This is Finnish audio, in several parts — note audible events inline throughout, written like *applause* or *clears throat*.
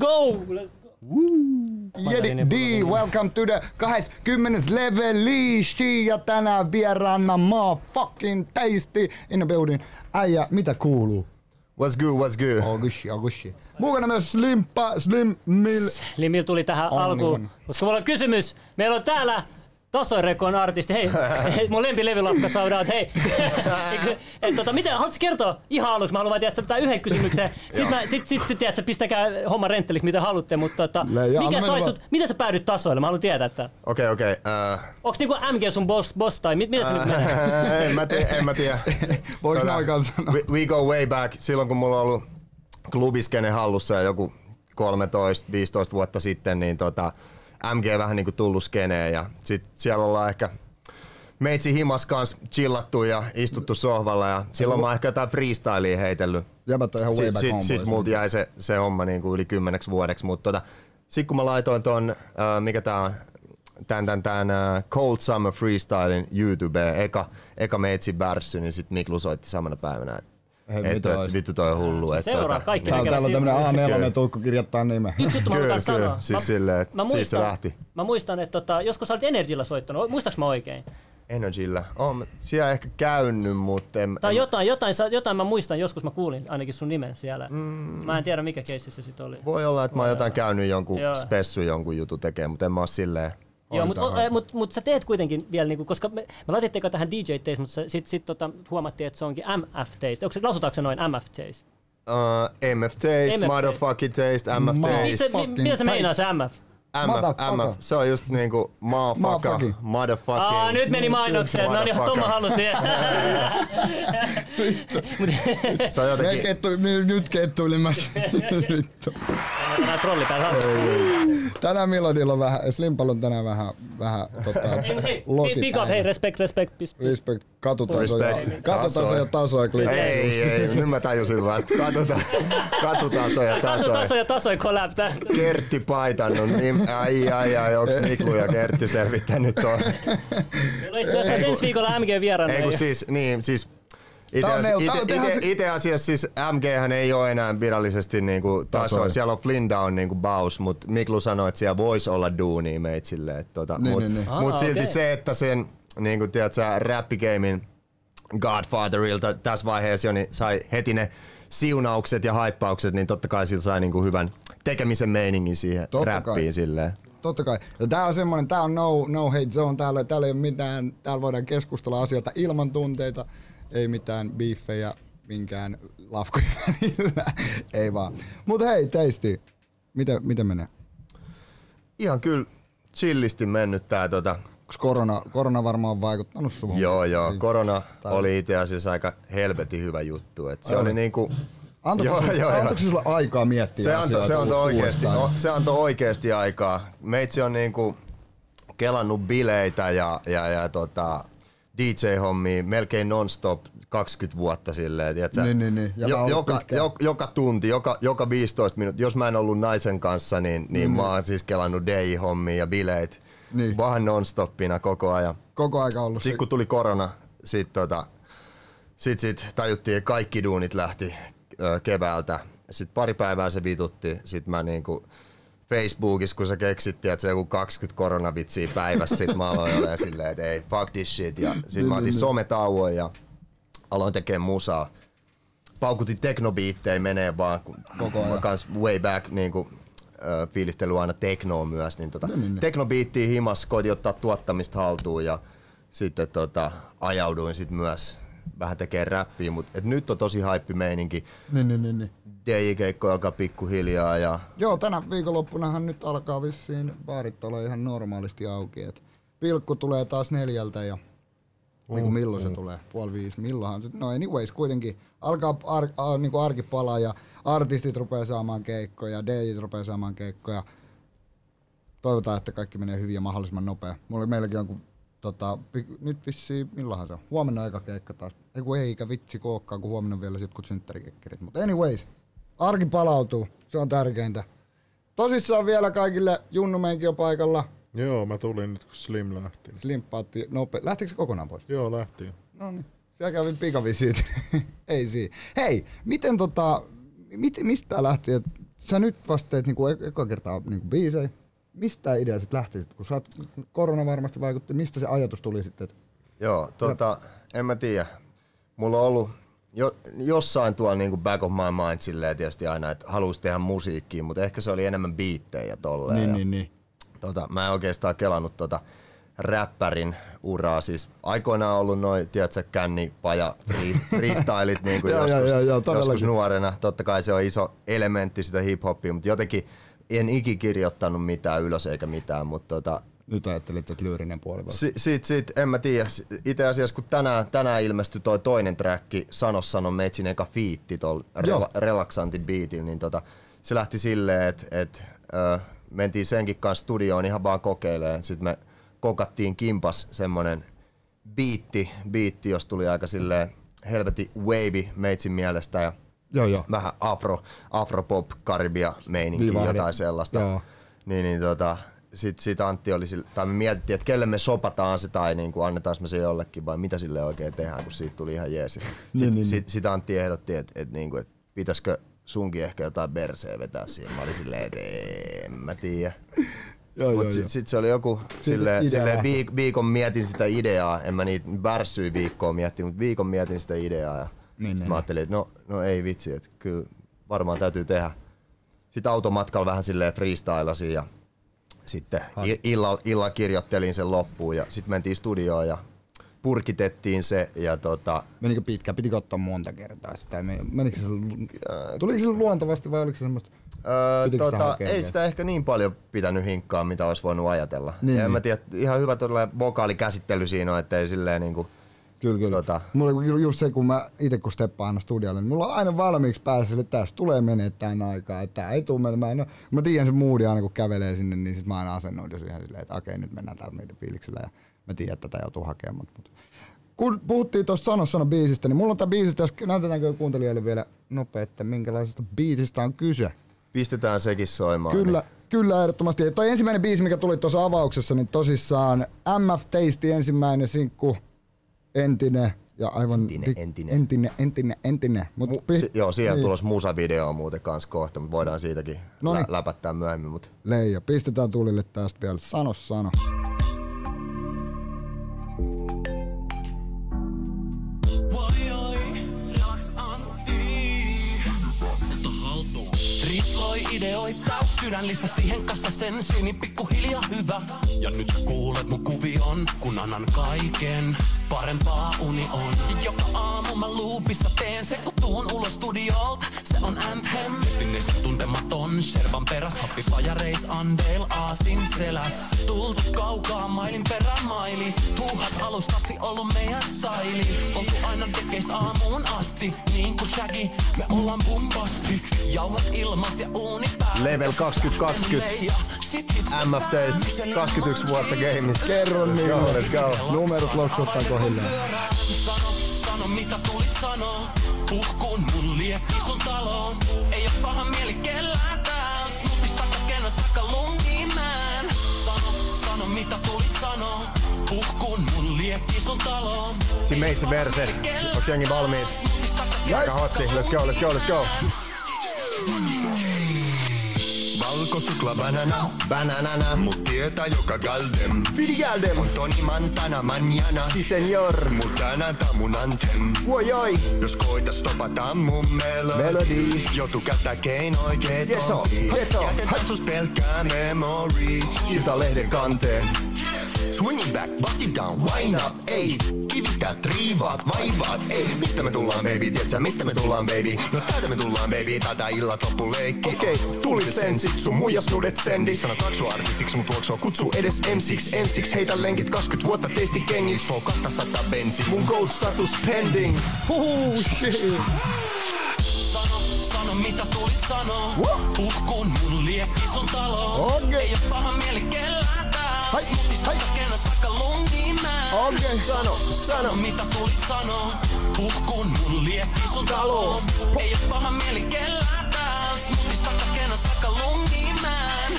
Go! Let's go. Jedi D, welcome to the 20. leveli. Ja tänään vieraana fucking tasty in the building. Äijä, mitä kuuluu? What's good, what's good? Augushi, Augushi. Mukana myös Slimpa, Slim Mill. Slimil tuli tähän On, alkuun, niin koska mulla on kysymys. Meillä on täällä Tasorekon artisti, hei, *laughs* hei mun lempilevylafka saudaat, hei. *laughs* Et, tota, mitä, haluatko kertoa ihan aluksi? Mä haluan vaan tiedä, yhden kysymyksen. Sitten mä, sit, sit, sit, tiedät, pistäkää homma rentteliksi, mitä haluatte, mutta tota, mikä mennä sut, miten sä päädyt tasoille? Mä haluan tietää, että Okei, okei. äh, onks niinku MG sun boss, boss tai mit, mitä se nyt menee? En mä tiedä, en mä tiedä. Voiko Tota, kanssa sanoa? we, we go way back. Silloin kun mulla on ollut klubiskene hallussa ja joku 13-15 vuotta sitten, niin tota, MG vähän niinku tullut skeneen ja sit siellä ollaan ehkä meitsi himas kanssa chillattu ja istuttu sohvalla ja silloin mä oon ehkä jotain freestylea heitellyt. Jäbät on ihan way Sitten back sit, homeboys. sit multa jäi se, se homma niinku yli kymmeneksi vuodeksi, mutta tota, sit kun mä laitoin ton, äh, mikä tää on, tän, tän, tän äh, Cold Summer Freestylin YouTubeen, eka, eka meitsi bärssy, niin sit Miklu soitti samana päivänä, että Et, ois? vittu toi on hullu. et Seuraa tota, kaikki Täällä, täällä on tämmönen Kyllä. A4 tukku kirjoittaa nimen. Yksi juttu mä Kyllä, kyllä. sanoa. Siis silleen, että mä siitä se muistan, lähti. Mä muistan, että tota, joskus sä olit Energyllä soittanut. Muistaaks mä oikein? Energyllä. Oon mä siellä ehkä käynyt, mutta en, Tai en, jotain, jotain, jotain mä muistan, joskus mä kuulin ainakin sun nimen siellä. Mm. Mä en tiedä mikä keissi se sit oli. voi olla, että mä oon jotain käynyt jonkun Joo. spessu jonkun jutun tekemään, mutta en mä oo silleen Joo, mutta Hoitaa, mut, mut sä teet kuitenkin vielä, niinku, koska me, me laitettiin tähän DJ Taste, mutta sitten sit, tota, huomattiin, että se onkin MF Taste. Onko se, lausutaanko se noin MF Taste? Uh, MF Taste, MF motherfucking Taste, MF Taste. Mitä se meinaa se MF? MF. MF, se on just niinku motherfucker, Motherfucking. Aa, nyt meni mainokset. No niin, Tomma halusi. *laughs* Se on Me jotenkin, kettu, nyt- kettuilimassa. *laughs* Vittu. Tänään trolli päällä. Tänään Milodilla on vähän, Slimpal on tänään vähän, vähän tota, loki big up, hei, respect, respect. Pis, pis. Respect, katutaso ja, Respect. katutaso Tasoja. ja tasoja klikkaa. ei, ei, nyt mä tajusin vasta. Katsotaan, katutaso ja Taso, taso. taso ja taso ja collab. Kertti paitannut, niin ai ai ai, onks Miklu ja Kertti selvittänyt tuon? Meillä on itse asiassa ensi viikolla MG vieraana. Ei kun siis, niin siis itse, asiassa, ite, ite, ite asiassa siis MG hän ei ole enää virallisesti niinku tasoa. Siellä on Flindown niinku baus, mutta Miklu sanoi, että siellä voisi olla duunia meitsille. Tota, Niin, mut, niin, niin. mut silti okei. se, että sen niinku, tiedätkö, räppigamein Godfatherilta tässä vaiheessa jo niin sai heti ne siunaukset ja haippaukset, niin totta kai sillä sai niinku hyvän tekemisen meiningin siihen Totta räppiin kai. silleen. Totta kai. Ja tää on semmonen, tää on no, no hate zone, täällä, täällä ei ole mitään, täällä voidaan keskustella asioita ilman tunteita, ei mitään beefejä minkään lafkojen *laughs* välillä, ei vaan. Mut hei, teisti, miten, miten menee? Ihan kyllä chillisti mennyt tää tota, Onks korona, korona varmaan vaikuttanut sun? Joo, joo. Korona Tai- oli itse asiassa aika helvetin hyvä juttu. Et se Ai oli niinku, Antoiko, Joo, sulle, joo, joo. antoiko se sulle aikaa miettiä se, antoi, se, antoi uudestaan? o, se antoi oikeesti aikaa. Meitsi on niinku kelannut bileitä ja, ja, ja tota, DJ-hommia melkein non-stop 20 vuotta silleen, tiiätsä? Niin, niin, niin. Ja Jo, joka, jo, joka tunti, joka, joka 15 minuuttia. Jos mä en ollut naisen kanssa, niin, niin mä oon siis kelannut DJ-hommia ja bileet. Niin. Vaan non-stoppina koko ajan. Koko aika ollut Sitten kun tuli korona, sit, tota, sit, sit tajuttiin, että kaikki duunit lähti ö, keväältä. Sitten pari päivää se vitutti. Sitten mä niinku Facebookissa, kun sä keksittiin, että se joku 20 koronavitsiä päivässä, sit mä aloin olemaan silleen, että ei, fuck this shit. Ja sit mä otin sometauon ja aloin tekemään musaa. Paukutin teknobiittejä menee vaan, kun Koko ajan. mä kans way back niinku, ö, fiilistely aina teknoa myös, niin tota, niin, niin. teknobiittiin himas, koitin ottaa tuottamista haltuun ja sitten tota, ajauduin sit myös vähän tekee räppiä, mutta et nyt on tosi haippi meininki. Niin, niin, niin, niin. DJ-keikko alkaa pikkuhiljaa ja Joo, tänä viikonloppunahan nyt alkaa vissiin baarit olla ihan normaalisti auki. Et pilkku tulee taas neljältä ja uh, niin kuin milloin se tulee? Puoli viisi. Milloinhan se? No anyways, kuitenkin alkaa ar, ar, niin kuin arki palaa ja artistit rupeaa saamaan keikkoja, DJt rupeaa saamaan keikkoja. Toivotaan, että kaikki menee hyvin ja mahdollisimman nopea. Mulla meilläkin on, kun, tota, nyt vissiin, milloinhan se on? Huomenna aika keikka taas. Ei kun eikä vitsi kookkaan, kun huomenna on vielä jotkut synttärikekkerit. Mutta anyways, arki palautuu. Se on tärkeintä. Tosissaan vielä kaikille Junnumeenkin on paikalla. Joo, mä tulin nyt kun Slim lähti. Slimppaatti nope. Lähtikö se kokonaan pois? Joo, lähti. No niin. Siellä kävi pikavisiit. *laughs* Ei siinä. Hei, miten tota, mit, mistä tää lähti, että sä nyt vasta teet niinku e- eka kertaa niinku biisejä. Mistä tää idea sitten lähti sit, kun sä oot, korona varmasti vaikutti, mistä se ajatus tuli sitten? Joo, tota, en mä tiedä. Mulla on ollut jo, jossain tuolla niinku back of my mind silleen tietysti aina, että haluaisi tehdä musiikkia, mutta ehkä se oli enemmän biittejä tolleen. Niin, ja, niin, niin. Tota, mä en oikeastaan kelannut tota räppärin uraa. Siis aikoinaan ollut noin, tiedätkö, känni, paja, free, *laughs* freestylit niin kuin joskus, joo, joo, joo, joskus nuorena. Totta kai se on iso elementti sitä hip-hopia, mutta jotenkin en iki kirjoittanut mitään ylös eikä mitään, mutta tota, Nyt ajattelit, että lyyrinen puoli? Si- sit, sit, en mä tiedä. Itse asiassa kun tänään, tänään ilmestyi toi toinen träkki, Sano Sano Meitsin eka fiitti tuolla rela- Relaxantin beatillä, niin tota, se lähti silleen, että et, ö, mentiin senkin kanssa studioon ihan vaan kokeilemaan. Sitten me kokattiin kimpas semmonen biitti, biitti, jos tuli aika silleen helvetin wavy Meitsin mielestä ja Joo, joo. vähän afro, afropop, karibia meininki, Vivahde. jotain sellaista. Joo. Niin, niin tota, sit, sit Antti oli, sille, tai me mietittiin, että kelle me sopataan se tai niin kuin annetaan me se jollekin vai mitä sille oikein tehdään, kun siitä tuli ihan jeesi. Sitten Niin, niin, sit, sit Antti ehdotti, että et, niin kuin, et pitäisikö sunkin ehkä jotain berseä vetää siihen. Mä olin silleen, että en mä tiedä. Joo, joo, Mut joo. sit, se oli joku, silleen lähti. viik, viikon mietin sitä ideaa, en mä niitä värssyä viikkoa miettinyt, mutta viikon mietin sitä ideaa ja Niin, niin, sit niin, mä ajattelin, että no, no ei vitsi, että kyllä varmaan täytyy tehdä. Sitten automatkalla vähän silleen freestylasin ja sitten illalla, illalla kirjoittelin sen loppuun ja sitten mentiin studioon ja purkitettiin se ja tota, Menikö pitkä? Pitikö ottaa monta kertaa sitä? Me- Menikö se, tuliko se luontavasti vai oliko se semmoista? Öö, Pitikö sitä tota, hakea ei sitä ehkä niin paljon pitänyt hinkkaa, mitä olisi voinut ajatella. Niin, ja en niin. mä tiedä, ihan hyvä todella vokaalikäsittely siinä on, ettei silleen niinku, Kyllä, kyllä. Tota. Mulla just se, kun mä itse kun steppaan aina studiolle, niin mulla on aina valmiiksi päässä, että tästä tulee menee tämän aikaa, että tää ei tuu menemään. No, mä tiedän sen moodi aina, kun kävelee sinne, niin sit mä aina asennoidun siihen silleen, että okei, nyt mennään täällä meidän fiiliksellä ja mä tiedän, että tätä joutuu hakemaan. Mutta. Kun puhuttiin tuosta Sano Sano biisistä, niin mulla on tää biisistä, jos näytetäänkö kuuntelijoille vielä nopea, että minkälaisesta biisistä on kyse. pistetään sekin soimaan. Kyllä, kyllä ehdottomasti. Ja toi ensimmäinen biisi, mikä tuli tuossa avauksessa, niin tosissaan MF Tasty ensimmäinen sinkku, entinen ja aivan... Entinen, entinen. Entinen, entinen, entinen. Mut Mu- pi- si- joo, siellä on niin. tulossa musavideo muuten kanssa kohta, mutta voidaan siitäkin Noniin. lä- läpättää myöhemmin. Mutta Leija, pistetään tulille tästä vielä. Sano, sano. Risloi ideoi täys sydän, lisä siihen kassa sen sini pikkuhiljaa hyvä. Ja nyt kuulet mun kuvion, kun annan kaiken. Parempaa uni on. Joka aamu mä loopissa teen se, kun tuun ulos studiolta. Se on Anthem. Destinessä tuntematon, Shervan peräs, happipaja reis Andale, aasin seläs. Tultu kaukaa, mailin perään maili. Tuhat alusta asti ollut meidän styli. Oltu aina tekeis aamuun asti, niin kuin Shaggy. Me ollaan bumbasti, jauhat ilmas ja uuni päällä. Level 2020. MF Taste, 21 vuotta gameissa. Kerro Let's niin. go, let's go. Numerot loksuttaa kohilleen. Sano, sano mitä tulit sano. Puhkuun mun liekki sun taloon. Ei oo paha mieli kellään täällä. Smoothista kakena saakka lungimään. Sano, sano mitä tulit sano. Puhkuun mun liekki sun taloon. Siinä meitsi verse. Onks jengi valmiit? Aika hotti. Let's go, let's go, let's go. Valkosukla banana, Bananana. mut tietää joka galdem. Fidi Galdem. On Toni Mantana manjana, Si senor. mut tänään tää mun anthem. Oi oi. Jos koita stopata mun melodi, Melodi. joutu käyttää keinoin Get on, get on. Jätetään sus pelkkää memory. Iltalehden kanteen. Swinging back, bust it down, wind up, ei Kivittää, triivaat, vaivaat, ei Mistä me tullaan baby, tietsä mistä me tullaan baby No täältä me tullaan baby, täältä illat loppuleikki Okei, tulit sen sit sun muijas nudet sendi Sana taksuartistiksi, mut luoksoo kutsu edes M6 Ensiksi heitä lenkit 20 vuotta teisti kengis Flow 200 bensi Mun gold status pending. Huhu, shit. Sano, sano mitä tulit sano. Puhkuun mun liekki sun taloon. Okei. Ei oo paha mieli kellään. Hai, hai. Okei, Sano, Sano sano. mitä tulit sano. Puhkuun mun liekki sun taloon. Ei oo paha mieli kellään täällä. Smoothista kakena saakka lungimään.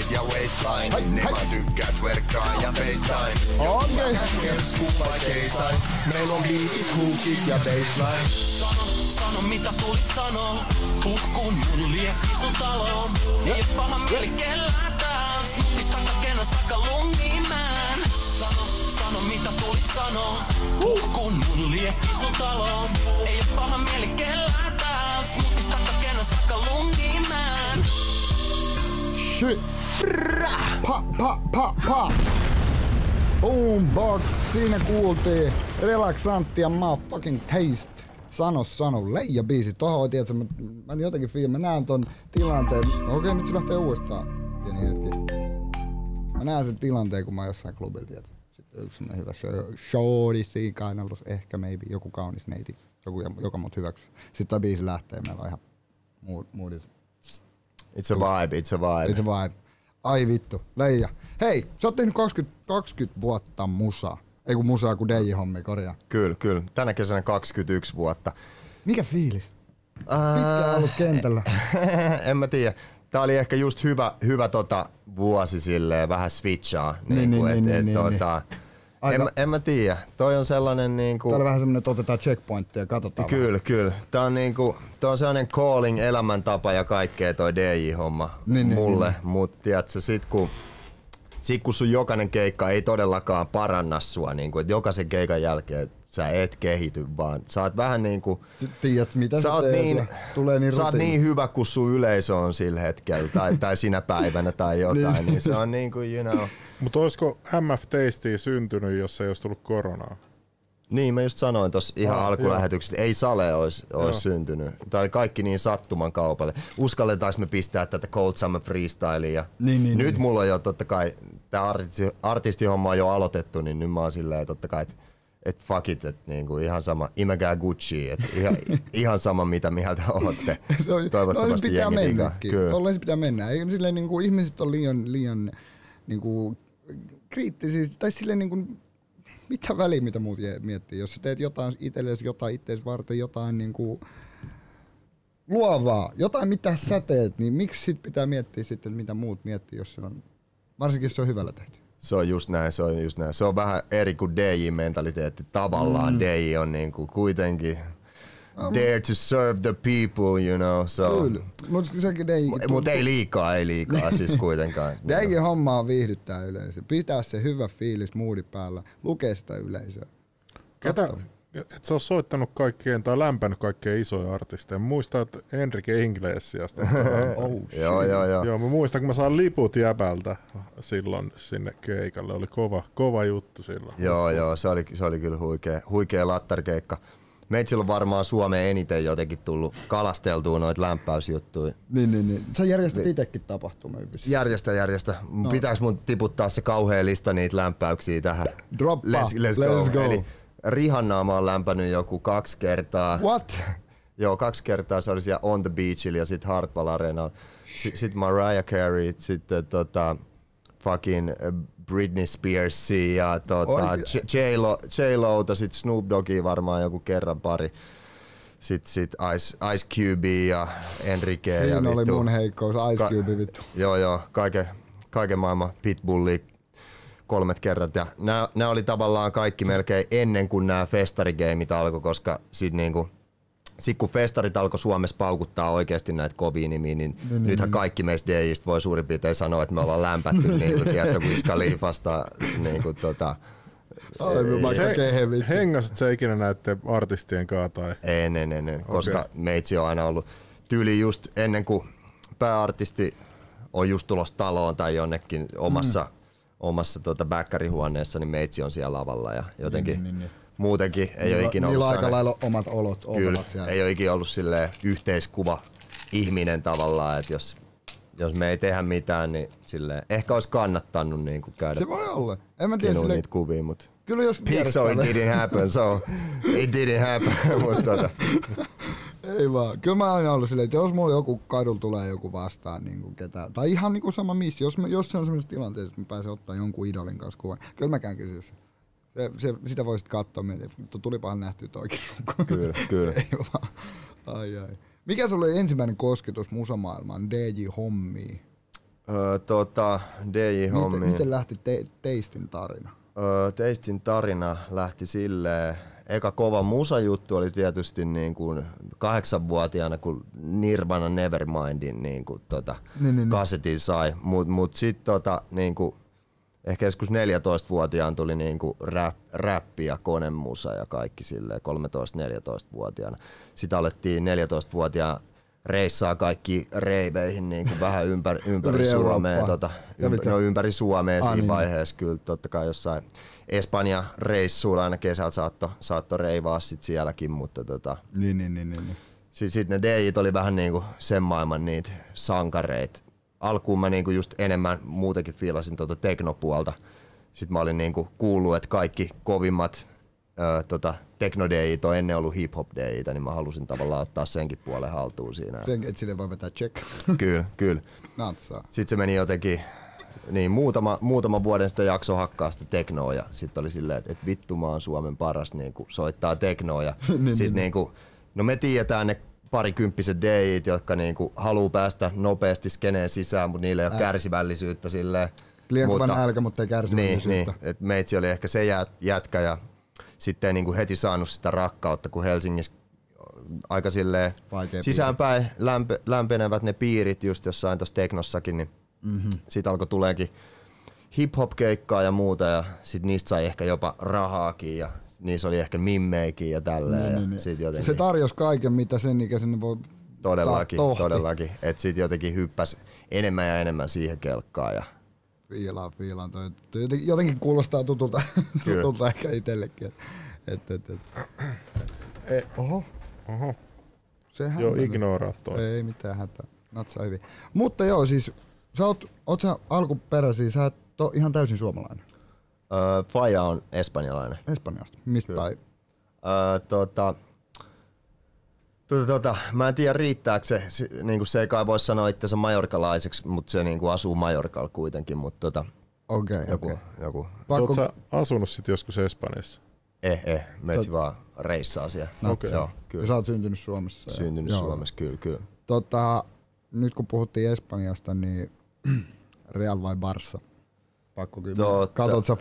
Talanteet ja waistline Ne hai. vaan tykkäät verkkaa ja FaceTime Okei. Kerskuu vai keisais Meillä on beatit, hookit ja baseline Sano, sano mitä tulit sanoo. Puhkuun mun liekki sun taloon. Ei oo paha mieli kellään täällä. Smutista kakena saakka lungimään. Sano, sano mitä tulit sanoo. Puhkuun mun liekki sun taloon. Ei oo paha mieli kellään täällä. Smutista kakena saakka lungimään. Shit. Pa, pa, pa, pa. Boombox, siinä kuultiin Relaxantia Motherfucking Taste. Sano, sano, leija biisi. Tohon, tiedätkö, mä, mä jotenkin fiilan, mä näen ton tilanteen. Okei, nyt se lähtee uudestaan. Pieni hetki. Mä näen sen tilanteen, kun mä oon jossain klubilla, tiedätkö. Sitten yksi semmonen hyvä show, shorty siinä kainalossa, ehkä maybe, joku kaunis neiti, joku, joka mut hyväksyy. Sitten tää biisi lähtee, meillä on ihan mood. It's a vibe, it's a vibe. Ei se vaan. Ai vittu, leija. Hei, sä oot tehnyt 20, 20 vuotta musaa. Ei kun musaa, kun DJ-hommi, korjaa. Kyllä, kyllä. Tänä kesänä 21 vuotta. Mikä fiilis? Pitkään ollut kentällä. *laughs* en mä tiedä. Tää oli ehkä just hyvä, hyvä tota vuosi silleen vähän switchaa. Niin, niinku, niin, et, niin, et, niin, tota, Aika- en, en mä tiedä. Toi on sellainen niinku... Tää oli vähän semmonen, että otetaan checkpointtia ja katsotaan. vähän. Kyllä, kyllä. Tää on, niinku, tää on sellainen calling elämäntapa ja kaikkea toi DJ-homma Niin, niin, mulle. niin. Mut tiedätkö, sit kun, sit kun sun jokainen keikka ei todellakaan paranna sua, niinku, että jokaisen keikan jälkeen sä et kehity, vaan sä oot vähän niinku... Sit tiedät, mitä Sä oot, teet niin, tulee niin sä oot niin hyvä kuin sun yleisö on sillä hetkellä tai, tai sinä päivänä tai *laughs* jotain, niin, niin se on niin kuin, you know. Mutta olisiko MF Tasty syntynyt, jos ei olisi tullut koronaa? Niin, mä just sanoin tuossa ihan Ah, alkulähetyksestä, ei Sale olisi, olisi syntynyt. Tämä oli kaikki niin sattuman kaupalle. Uskalletaanko me pistää tätä Cold Summer Freestylia? Niin, niin, nyt niin. mulla on jo totta kai, tämä artisti, artistihomma on jo aloitettu, niin nyt mä oon silleen totta kai, että et fuck it, että niinku ihan sama, imekää Gucci, että ihan, *laughs* ihan sama mitä mieltä ootte. *laughs* Se on, Toivottavasti noin pitää jengi mennäkin. Kyllä. Tolleen se pitää mennä. Ei, silleen, niin kuin, ihmiset on liian, liian niin kuin, kriittisiä, tai silleen niin kuin, mitä väliä, mitä muut miettii. Jos sä teet jotain itsellesi, jotain ittees varten, jotain niin kuin, luovaa, jotain mitä sä teet, niin miksi sit pitää miettiä sitten, mitä muut miettii, jos se on, varsinkin jos se on hyvällä tehty. Se on just näin, se on just näin. Se on vähän eri kuin DJ-mentaliteetti. Tavallaan mm. DJ on niinku kuitenkin dare to serve the people, you know. So, Kyllä, mutta sekin ei... Liikaa, ei liikaa *laughs* siis kuitenkaan. DJ homma on viihdyttää yleisö. Pitää se hyvä fiilis moodi päällä, lukee sitä yleisöä. Ketä, et sä oot soittanut kaikkien tai lämpännyt kaikkien isoja artisteja. Että Enrique Iglesiasta. *laughs* Oh, Joo, joo, joo. Joo, mä muistan, kun mä saan liput jäbältä silloin sinne keikalle. Oli kova, kova juttu silloin. Joo, joo, se oli, se oli kyllä huikea, huikea lattarkeikka. Meitsillä on varmaan Suomeen eniten jotenkin tullut kalasteltua noita lämpäysjuttuja. Niin, niin, niin. Sä järjestät itekin tapahtumia. vissiin. Järjestä, järjestä. No. Pitäis mun tiputtaa se kauhea lista niitä lämpäyksiä tähän. Droppa. Let's, let's, Let's go. go. Eli Rihannaa mä oon lämpänyt joku kaksi kertaa. What? *laughs* Joo, kaksi kertaa se oli siellä On the Beachillä ja sitten Hartwell Arenalla. S- sitten Mariah Carey, sitten tota, fucking äh, Britney Spearsia ja tota? J- J-Lo, J-Lota, sitten Snoop Doggia varmaan joku kerran pari. Sitten sit Ice, Ice Cube ja Enrique ja Siinä oli vittu. mun heikkous, Ice Cube vittu. Joo, joo, kaiken, kaiken maailman pitbulli kolmet kerrat. Ja nämä oli tavallaan kaikki melkein ennen kuin nämä festarigeimit alkoi, koska sit niinku, sit kun festarit alkoi Suomessa paukuttaa oikeasti näitä kovia nimiä, niin, niin nythän kaikki meistä DJistä voi suurin piirtein sanoa, että me ollaan lämpätty niin kuin, tiedätkö, Wiz Khalifasta, niin kuin, tota, Aivan vittu. Hengasit sä ikinä näiden artistien kanssa tai? En, en, en, en koska meitsi on aina ollut tyyli just ennen kuin pääartisti on just tulossa taloon tai jonnekin omassa, mm. omassa tota bäkkärihuoneessa, niin meitsi on siellä lavalla ja jotenkin niin, niin, niin. Muutenkin ei ole ikinä ollut aika lailla omat olot, Kyllä, siellä. ei ole ikinä ollut silleen yhteiskuva ihminen tavallaan, että jos, jos me ei tehdä mitään, niin silleen, ehkä olisi kannattanut niin kuin käydä Se voi olla. En mä tiedä sille, niitä kuvia, mutta kyllä jos so it didn't happen, so it didn't happen, *laughs* mutta tota, Ei vaan. Kyllä mä oon aina ollut silleen, että jos mulla joku kadulla tulee joku vastaan, niin kuin ketä, tai ihan niin kuin sama missä, jos, mä, jos se on semmoisessa tilanteessa, että mä pääsen ottaa jonkun idolin kanssa kuvan, kyllä mä käyn kysyä se, se, sitä voisit katsoa, mietin, että tulipahan nähtyä toikin. kyllä, *laughs* kyllä. Ei vaan. Ai ai. Mikä sulla oli ensimmäinen kosketus musamaailmaan, DJ-hommiin? Öö, tota, Miten, DJ-hommiin. miten lähti te, Teistin tarina? Öö, Teistin tarina lähti silleen, eka kova musajuttu oli tietysti niin kuin kahdeksanvuotiaana, kun Nirvana Nevermindin niin kuin tota, Niin, niin, niin. kasetin sai. Mutta mut sitten tota, niin kuin, ehkä joskus 14-vuotiaan tuli niin kuin rap, räppi ja konemusa ja kaikki silleen 13-14-vuotiaana. Sitten alettiin 14-vuotiaan reissaa kaikki reiveihin niin kuin vähän ympäri, *laughs* ympäri Ympäri Suomea. Tota, Ja ymp, mikä? no, ympäri Suomea Ah, siinä niin, niin. vaiheessa kyllä totta kai jossain Espanja reissuilla aina kesällä saatto, saatto reivaa sit sielläkin, mutta tota, Niin, niin, niin, niin. niin. sitten sit ne DJt oli vähän niinku sen maailman niitä sankareita. Alkuun mä niinku just enemmän muutenkin fiilasin tuota teknopuolta. Sitten mä olin niinku kuullut, että kaikki kovimmat ö, tota, tekno on ennen ollut hip hop niin mä halusin tavallaan ottaa senkin puolen haltuun siinä. Sen, että sille voi vetää check. *laughs* Kyllä, kyllä. Natsaa. Sitten se meni jotenkin, niin muutama, muutama vuoden sitten jakso hakkaa sitä teknoa ja sitten oli silleen, että, että vittu mä oon Suomen paras niin soittaa teknoa ja *laughs* Niin, sitten niin. niin kuin, no me tiedetään ne parikymppiset DJt, jotka niin kuin, haluaa päästä nopeasti skeneen sisään, mutta niillä ei ole kärsivällisyyttä silleen. Liian kovan nälkä, mutta ei Niin, kärsivällisyyttä. niin, et meitsi oli ehkä se jät, jätkä ja sitten ei niin kuin heti saanut sitä rakkautta, kun Helsingissä aika silleen Vaikea sisäänpäin lämpe, lämpenevät ne piirit just jossain tuossa teknossakin, niin Mhm. mm-hmm. siitä alkoi tuleekin hip-hop-keikkaa ja muuta ja sit niistä sai ehkä jopa rahaakin ja niissä oli ehkä mimmeikin ja tälleen Niin, ja niin, niin. sit jotenkin Se tarjosi kaiken, mitä sen ikäisen voi todellakin, tohti. todellakin, että sit jotenkin hyppäs enemmän ja enemmän siihen kelkkaan ja Fiilaan, fiilaan. Toi, toi jotenkin, kuulostaa tutulta, tutulta ehkä itsellekin. Et, et, et. E, Oho, oho, sehän joo, ignoraa toi. Ei mitään hätää. Natsaa hyvin. Mutta joo, siis sä oot, oot sä alkuperäisiä, sä et ole ihan täysin suomalainen. Öö, Faja on espanjalainen. Espanjasta. Mistä päin? Öö, tota, tota, tota, mä en tiedä riittääkö se, se, niinku se ei kai voi sanoa itsensä majorkalaiseksi, mutta se niinku asuu Majorkalla kuitenkin, mutta tota, Okei, okay, joku, okei. okay. joku, Pakko, Oletko sä asunut sit joskus Espanjassa? eh, eh, metsi vaan reissaa siellä. No, Okei. Joo, ja kyllä. sä oot syntynyt Suomessa. ja- Syntynyt joo. Suomessa, kyllä, kyllä. Tota, nyt kun puhuttiin Espanjasta, niin *clears throat* Real vai Barça? Pakko kyllä. Totta. Katot sä.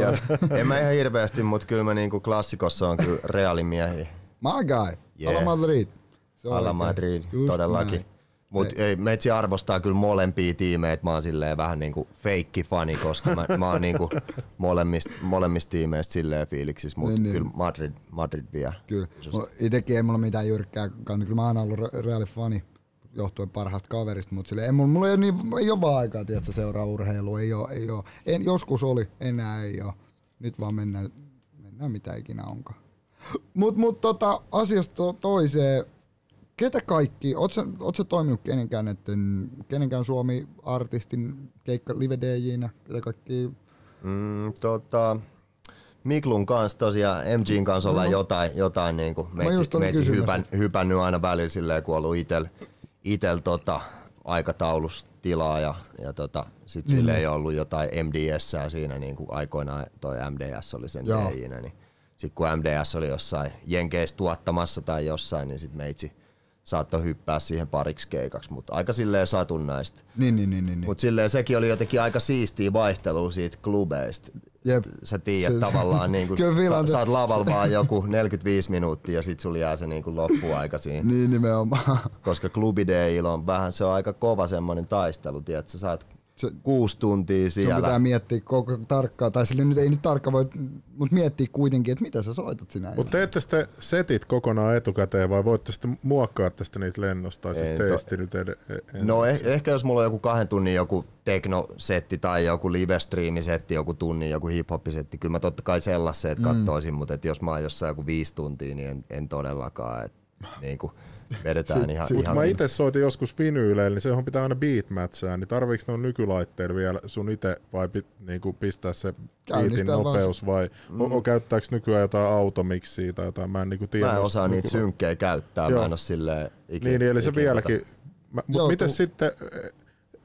Ja- *laughs* en mä ihan hirveästi, mutta kyllä mä niinku klassikossa on kyllä realimiehiä. My guy. Yeah. Ala Madrid. Se oikein. Madrid, Just todellakin. näin. Mut ei, Metsi arvostaa kyllä molempia tiimejä, että mä oon silleen vähän niinku feikki fani, koska mä, mä oon niinku molemmista, molemmista tiimeistä silleen fiiliksissä, mutta Niin, niin, niin. kyllä Madrid, Madrid vie. Kyllä. Itekin ei mulla mitään jyrkkää. Kyllä mä oon ollut Re- Realin fani johtuen parhaasta kaverista, mutta sille ei mulla, mulla ei, ole niin, ei ole vaan aikaa, tiedätkö, seuraa urheilua, ei ole, ei ole. En, joskus oli, enää ei ole. Nyt vaan mennään, mennään mitä ikinä onkaan. Mut, mut tota, asiasta to- toiseen, ketä kaikki, oot sä, toiminut kenenkään, näitten, kenenkään Suomi-artistin keikka live DJnä, ketä kaikki, Mm, tota, Miklun kanssa tosiaan, MGn kanssa ollaan jotain, jotain niinku No. just meitsi, meitsi hypän, hypännyt aina välillä silleen, kun ollut itel, itel tota, aikataulus tilaa ja, ja tota, sit Niin, sille niin. ei ollut jotain MDS siinä niin kuin aikoinaan toi MDS oli sen. DJnä, niin sit kun MDS oli jossain Jenkeissä tuottamassa tai jossain, niin sit meitsi saattoi hyppää siihen pariksi keikaksi, mutta aika silleen satunnaista. niin, niin, niin, niin. niin. Mutta silleen sekin oli jotenkin aika siistiä vaihtelua siitä klubeista. Jep. Sä tiedät Se- tavallaan, niin *laughs* kun sä, oot lavalla vaan joku 45 minuuttia ja sit sulla jää se niin kuin loppuaika siinä. Niin nimenomaan. *laughs* Koska klubideilla on vähän, se on aika kova semmonen taistelu, tiedät, sä saat Se- kuusi tuntia Sun siellä. pitää miettiä koko tarkkaan, tai sille nyt ei nyt tarkka voi, mutta miettiä kuitenkin, että mitä sä soitat sinä. Mutta teette sitten setit kokonaan etukäteen vai voitte sitten muokkaa tästä niitä lennosta? Tai siis Ei, teistä nyt ed- e- No eh, ehkä jos mulla on joku kahden tunnin joku teknosetti tai joku live-streamisetti, joku tunnin joku hip-hop-setti, kyllä mä totta kai sellaiset kattoisin, mutta et jos mä oon jossain joku viisi tuntia, niin en, en todellakaan. Et, *sighs* niin kuin vedetään ihan, Mutta ihan mä itse soitin joskus vinyyleillä, niin sehän pitää aina beat matchaa, niin tarviiko ne nykylaitteilla vielä sun itse vai pit, niinku pistää se beatin nopeus vai mm. o, käyttääkö nykyään jotain automixia tai jotain, mä en niinku tiedä. Mä en osaa niitä synkkejä käyttää, Joo. mä en oo silleen ikinä. Niin, niin, eli se ikinä vieläkin. tota- Mä, Joo, mut miten tu- sitten,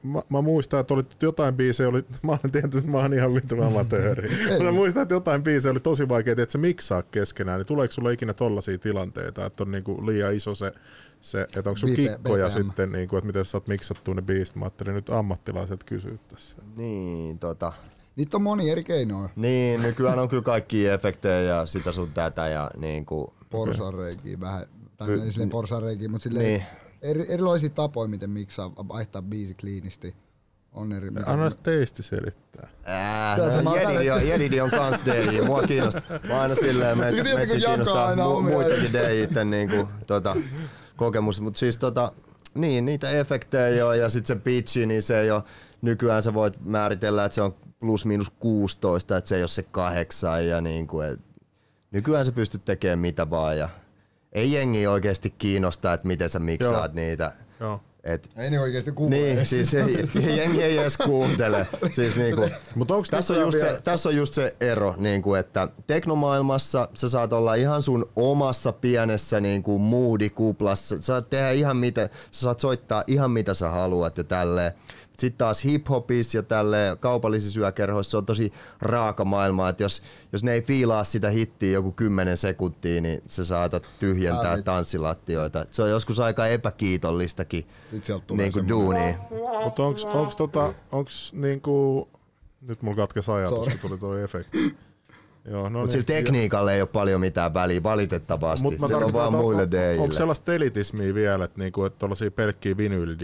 mä, mä, muistan, että oli jotain biisejä, oli, *laughs* mä olen tietysti, että mä oon ihan vittu amatööri. Mutta mä muistan, että jotain biisejä oli tosi vaikea, että se miksaa keskenään, niin tuleeko sulle ikinä tollaisia tilanteita, että on niinku liian iso se, se että onko sun kikkoja BPM. sitten, niinku, että miten sä saat miksattua ne biisit, mä ajattelin nyt ammattilaiset kysyä tässä. Niin, tota, Niitä on moni eri keinoja. Niin, nykyään on kyllä kaikki efektejä ja sitä sun tätä ja niinku... Porsareikiä vähän, tai Ky- ei silleen porsareikiä, mutta silleen Niin. Eri, erilaisia tapoja, miten miksaa, vaihtaa biisi kliinisti. On eri. mitä- Anna teisti selittää. Mä oon Jedidi on, Jedidi on kans DJ. Mua kiinnostaa. Mä aina silleen, me, Tiedätkö, metsi kiinnostaa mu, muitakin DJitten niinku, tota, kokemus. Mut siis tota, niin, niitä efektejä oo, ja sit se pitchi, niin se ei oo, nykyään sä voit määritellä, että se on plus miinus 16, että se ei ole se kahdeksan ja niinku, et, nykyään sä pystyt tekemään mitä vaan ja ei jengi oikeasti kiinnosta, että miten sä miksaat niitä. Joo. Et, Ei ne oikeesti kuule. niin, siis ei, jengi ei edes kuuntele. Siis niinku, Mut onks tässä, on nykyään just vielä- se, tässä on just se ero, niin kuin, että teknomaailmassa sä saat olla ihan sun omassa pienessä niin kuin moodikuplassa. Sä saat tehdä ihan mitä, sä saat soittaa ihan mitä sä haluat ja tälleen. Sitten taas hip-hopissa ja tälle kaupallisissa yökerhoissa se on tosi raaka maailma, että jos, jos ne ei fiilaa sitä hittiä joku 10 sekuntia, niin sä saatat tyhjentää tanssilattioita. Se on joskus aika epäkiitollistakin niin kuin duunia. Mutta onks, onks, tota, onks niinku... Nyt mulla katkesi ajatus, Sorry. kun tuli toi efekti. Joo, no Mutta niin. sillä tekniikalle ei ole paljon mitään väliä, valitettavasti. Mut mä se on vaan muille on. Onko sellaista elitismiä vielä, että niinku, et tollasia pelkkiä vinyl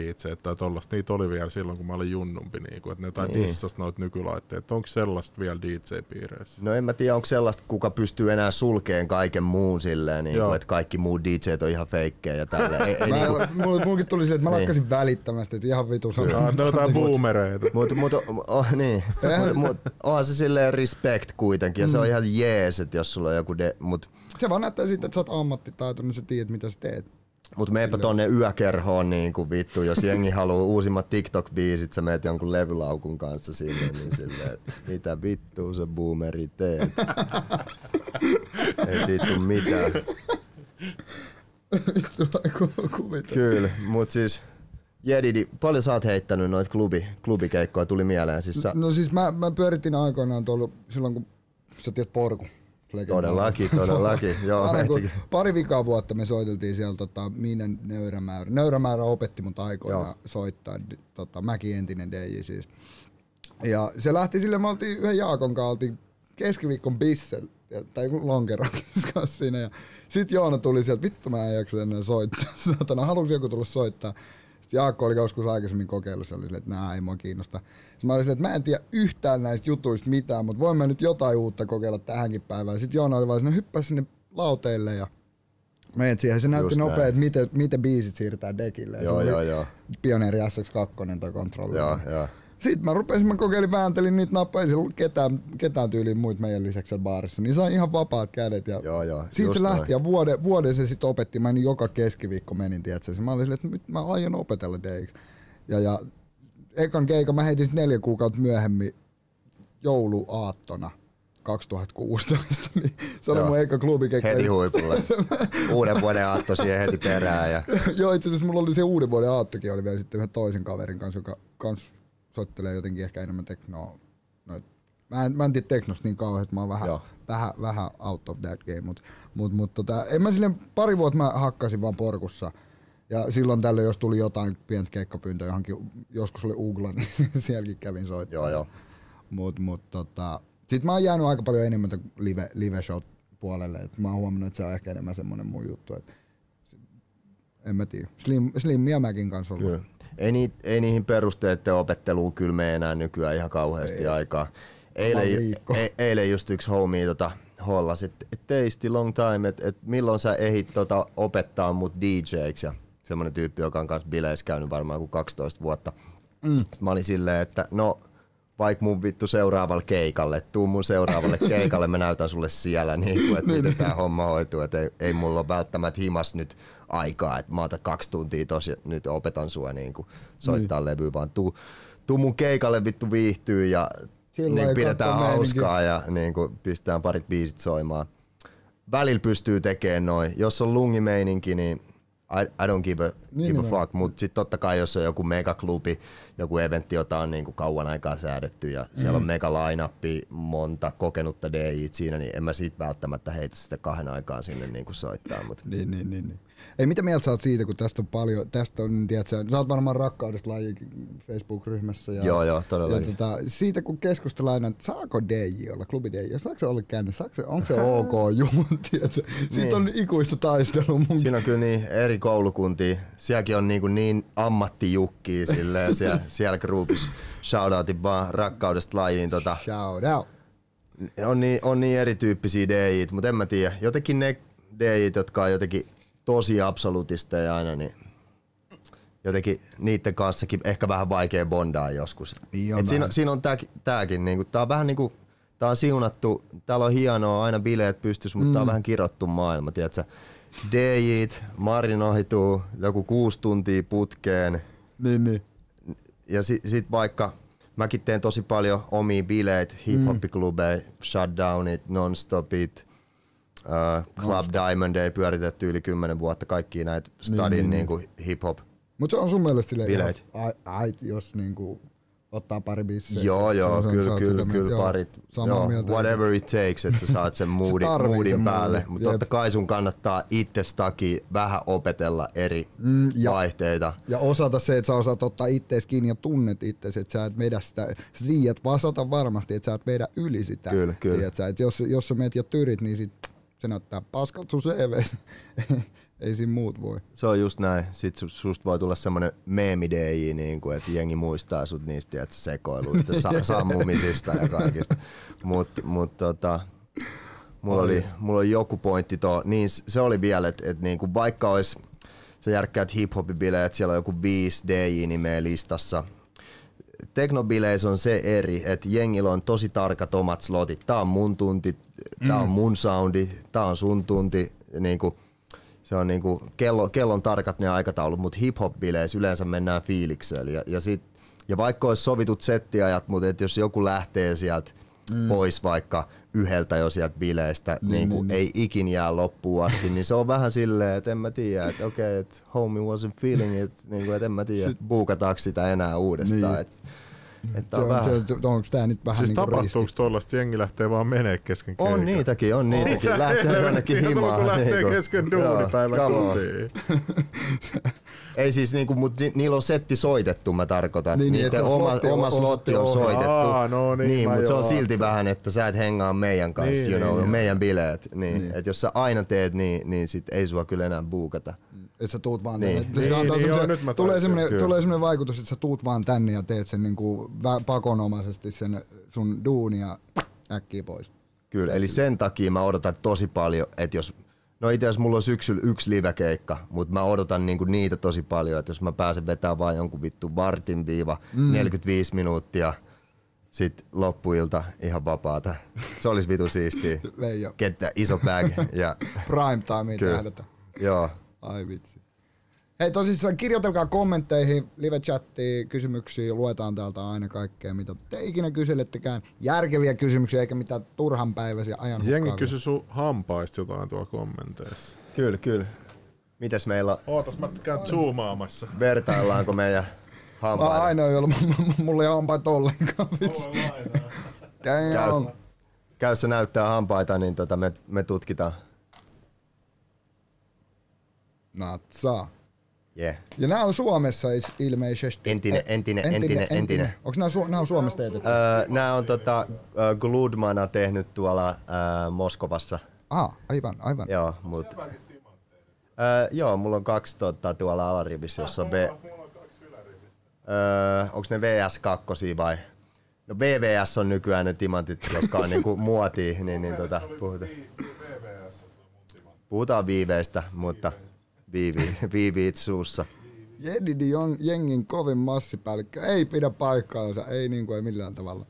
tai tollasta, niitä oli vielä silloin, kun mä olin junnumpi, niinku, että ne jotain Niin. dissas noita nykylaitteet. Onko sellaista vielä DJ-piireissä? No en mä tiedä, onko sellaista, kuka pystyy enää sulkeen kaiken muun silleen, niin Joo. kuin, että kaikki muut DJt on ihan feikkejä ja tälleen. Ei, niinku, mulla, mullakin tuli silleen, että mä Niin. lakkasin välittämästä, että ihan vitu sanoo. ne on jotain boomereita. Mut, mut, oh, niin. *laughs* mut, mut, onhan se silleen respect kuitenkin ja se on Mm. ihan jees, että jos sulla on joku de, mut, Se vaan näyttää siitä, että sä oot ammattitaitoinen, niin sä tiedät mitä sä teet. mut meepä tonne yökerhoon niin kuin vittu, jos jengi haluu uusimmat TikTok-biisit, sä meet jonkun levylaukun kanssa sinne, niin silleen, että mitä vittua sä boomeri teet. Ei siitä tuu mitään. Kyllä, mut siis Jedidi, paljon sä oot heittänyt noita klubi, klubikeikkoja, tuli mieleen. Siis sä, No siis mä, mä pyöritin aikoinaan tuolla silloin, kun sä tiedät Porku. legendaarinen. todellakin, todellakin. *laughs* Joo, metsikin. pari vikaa vuotta me soiteltiin siellä tota, Miinen Nöyrämäärä. Nöyrämäärä opetti mut aikoinaan Joo. soittaa, tota, mäkin entinen DJ siis. Ja se lähti sille, me oltiin yhden Jaakon kanssa, oltiin keskiviikkon bissel, ja- tai joku lonkerockis kanssa *laughs* siinä. Ja sit Joona tuli sieltä, vittu mä en jaksa enää soittaa. *laughs* Satana, halusi joku tulla soittaa. Sitten Jaakko oli joskus aikaisemmin kokeillut, se oli silleen, että nää ei mua kiinnosta. Sitten mä olin silleen, että mä en tiedä yhtään näistä jutuista mitään, mutta voin mä nyt jotain uutta kokeilla tähänkin päivään. Sitten Joona oli vaan sinne, hyppää sinne lauteille ja menet siihen. Se näytti nopea, että miten, miten biisit siirtää dekille. Joo, joo, joo. Pioneeri SX2 toi kontrolli. Joo, joo. Sitten mä rupesin, mä kokeilin, vääntelin niitä nappeja, ei ollut ketään, ketään tyyliin muut meidän lisäksi siellä baarissa. Niin sai ihan vapaat kädet. Ja Joo, joo, Siitä se lähti noin. ja vuoden, vuoden se sitten opetti. Mä joka keskiviikko menin, tiedätkö. Mä olin silleen, että nyt mä aion opetella DX. Ja, ja ekan keikan mä heitin neljä kuukautta myöhemmin jouluaattona 2016. Niin se oli Joo. mun eka klubikeikka. Heti huipulle. *laughs* Uuden vuoden aatto siihen heti perään. Ja... Joo, itse asiassa mulla oli se uuden vuoden aattokin, oli vielä sitten yhden toisen kaverin kanssa, joka kans soittelee jotenkin ehkä enemmän teknoa. No, mä, en, mä en tiedä teknosta niin kauheasti, mä oon vähän, Joo. vähän, vähän out of that game, mutta mut, mut, tota, en mä silleen, pari vuotta mä hakkasin vaan porkussa. Ja silloin tällöin, jos tuli jotain pientä keikkapyyntöä johonkin, joskus oli Ugla, *laughs* niin sielläkin kävin soittaa. Joo, joo. Mut, mut, tota, sit mä oon jäänyt aika paljon enemmän live, live show puolelle. Et mä oon huomannut, että se on ehkä enemmän semmonen mun juttu. Et, en mä tiedä. Slim, Slim ja Mäkin kanssa ollut. Kyllä. Ei, ni, ei niihin perusteiden opetteluun kyllä mene enää nykyään ihan kauheasti ei. aikaa. Eilen, e, eilen just yksi homie tota, hollasi, että et teisti long time, että et milloin sä ehit tota, opettaa mut DJiksi. Ja semmonen tyyppi, joka on kanssa bileissä käynyt varmaan kuin 12 vuotta. Mm. Sitten mä olin silleen, että no vaikka mun vittu seuraavalle keikalle, tuu mun seuraavalle *laughs* keikalle, mä näytän sulle siellä, niin kuin, että miten tää homma hoituu, että ei, ei mulla ole välttämättä himas nyt aikaa, että mä otan kaksi tuntia tosi, nyt opetan sua niin kuin, soittaa levyä, vaan tuu, tuu mun keikalle vittu viihtyy ja niin pidetään hauskaa ja niin kuin, pistetään parit biisit soimaan. Välillä pystyy tekemään noin. Jos on lungimeininki, niin I, I don't give a, Niin give a on. fuck, mutta sitten totta kai jos on joku megaklubi, joku eventti, jota on niinku kauan aikaa säädetty ja siellä on mega line monta kokenutta DJt siinä, niin en mä siitä välttämättä heitä sitä kahden aikaa sinne niinku soittaa. Mut. Niin, niin, niin, niin. Ei, mitä mieltä sä oot siitä, kun tästä on paljon, tästä on, tiedätkö, sä oot varmaan rakkaudesta laji Facebook-ryhmässä. Ja, Joo, joo, ja todellakin. tota, siitä kun keskustellaan että saako DJ olla, klubi DJ, saako se olla känne, saako se, onko se *laughs* ok juu, tiedätkö? Siitä Niin. on ikuista taistelua mun Siinä on kyllä niin eri koulukuntia. Sielläkin on niin, niin ammattijukkia silleen siellä, *laughs* siellä groupissa. Shoutoutin vaan rakkaudesta lajiin. Tota, shout out. on, niin, on niin erityyppisiä DJit, mutta en mä tiedä. Jotenkin ne DJit, jotka on jotenkin tosi absolutisteja aina, niin jotenkin niiden kanssakin ehkä vähän vaikea bondaa joskus. Niin on Et siinä, siinä on tääkin niinku, tää on vähän niinku, tää on siunattu, täällä on hienoa, aina bileet pystys, mutta mm. tää on vähän kirottu maailma, tiedätkö? DJit, marinoituu joku kuusi tuntia putkeen, Niin, niin. ja sit, sit vaikka mäkin teen tosi paljon omia bileitä, hip-hop-klubeja, shutdownit, nonstopit, Club Diamond ei pyöritetty yli 10 vuotta, kaikki näitä stadin niin, niin, niin, hip-hop. Mutta se on sun mielestä silleen, ihan, ai, ai, jos niinku ottaa pari bissiä. Joo, joo, sä kyllä, kyllä, kyllä parit. Joo, mieltä. whatever it takes, että sä saat sen *laughs* moodin, moodin sen päälle. Mutta totta kai sun kannattaa itsestäkin vähän opetella eri Mm, ja- vaihteita. Ja osata se, että sä osaat ottaa ittees kiinni ja tunnet ittees, että sä et vedä sitä, sä tiedät vasata varmasti, että sä et vedä yli sitä. Kyllä, kyllä. Tiedät sä, että jos, jos sä meet ja tyrit, niin sit se näyttää paskat sun CVs. *laughs* Ei siinä muut voi. Se on just näin. Sitten sus- susta voi tulla semmonen meemi DJ, niin kuin, että jengi muistaa sut niistä että sekoiluista, sa- *laughs* sammumisista ja kaikista. Mutta mut, tota, mulla, oli, mulla oli joku pointti tuo. Niin se oli vielä, että et, niinku, vaikka olisi sä järkkäät hip-hop-bileet, siellä on joku viisi DJ-nimeä listassa. Teknobileissä on se eri, että jengillä on tosi tarkat omat slotit. Tää on mun tunti, tää on mun soundi, tää on sun tunti. Niinku, se on niinku, kello, kellon tarkat ne aikataulut, mutta hip-hop-bileissä yleensä mennään fiiliksellä. Ja, ja, sit, ja vaikka olisi sovitut settiajat, mutta et jos joku lähtee sieltä mm. pois vaikka yhdeltä jo sieltä bileistä, niin, niin, niin, ei ikin jää loppuun asti, niin se on vähän silleen, että en mä tiedä, että okei, okay, että homie wasn't feeling it, niin kuin, että en mä tiedä, buukataanko sitä enää uudestaan. Niin. Niin. Et, että Se on on, vähän... se, onko tää nyt vähän Siis niinku tapahtuuko riski? tuollaista, jengi lähtee vaan menee kesken On keikan? niitäkin, on niitäkin. Mitä Lähtee helvettiä, jonnekin himaan. kuin lähtee niinku. kesken Joo, duunipäivän on. kotiin. *laughs* Ei siis niinku, mut ni, niillä on setti soitettu, mä tarkoitan. Niin, niin, Niiden että se oma, slotti on- oma on slotti on slotti soitettu. Aa, no niin, niin mutta se on silti ajattelin. vähän, että sä et hengaa meidän kanssa, Niin, you niin, know, joo. meidän bileet. Niin, niin. Et jos sä aina teet niin, niin sit ei sua kyllä enää buukata. Että sä tuut vaan Niin. tänne. Se Niin, antaa niin, joo, nyt mä tulee, semmoinen, tulee semmoinen vaikutus, että sä tuut vaan tänne ja teet sen niinku vä- pakonomaisesti sen sun duunia äkkiä pois. Kyllä, eli sen takia mä odotan tosi paljon, että jos No itse asiassa mulla on syksyllä yksi livekeikka, mutta mä odotan niinku niitä tosi paljon, että jos mä pääsen vetämään vaan jonkun vittu vartin viiva, mm. 45 minuuttia, sit loppuilta ihan vapaata. Se olisi vitu siistiä. Leijo. Kettä iso bag ja Prime time tähdätä. joo. Ai vitsi. Hei tosissaan kirjoitelkaa kommentteihin, live-chattiin, kysymyksiä, luetaan täältä aina kaikkea, mitä te ikinä kyselettekään. Järkeviä kysymyksiä, eikä mitään turhanpäiväisiä ajan Jengi kysyi sun hampaista jotain tuolla kommenteissa. Kyllä, kyllä. Mitäs meillä on? Ootas, mä käyn zoomaamassa. Vertaillaanko meidän Mä hampaita? aina jolla mulla ei hampaita ollenkaan, vitsi. Damn. Käy, käy se näyttää hampaita, niin tota me, me tutkitaan. Natsaa. Yeah. Ja nämä on Suomessa is- ilmeisesti. Entinen, entinen, entinen, entinen. Onko nämä, su- nämä on Suomessa teetetty? Öö, Nämä on tota, ö, Gludmana tehnyt tuolla öö, Moskovassa. Ah, aivan, aivan. Joo, mut, öö, joo, mulla on kaksi tota, tuolla alarivissä, jossa on B... Öö, onks ne VS2 vai? No VVS on nykyään ne timantit, jotka on niinku *laughs* muotia, niin, niin tota, puhutaan. Puhutaan viiveistä, mutta viivi, viiviit suussa. Jedidi on jengin kovin massipäällikkö. Ei pidä paikkaansa, ei niinku ei millään tavalla.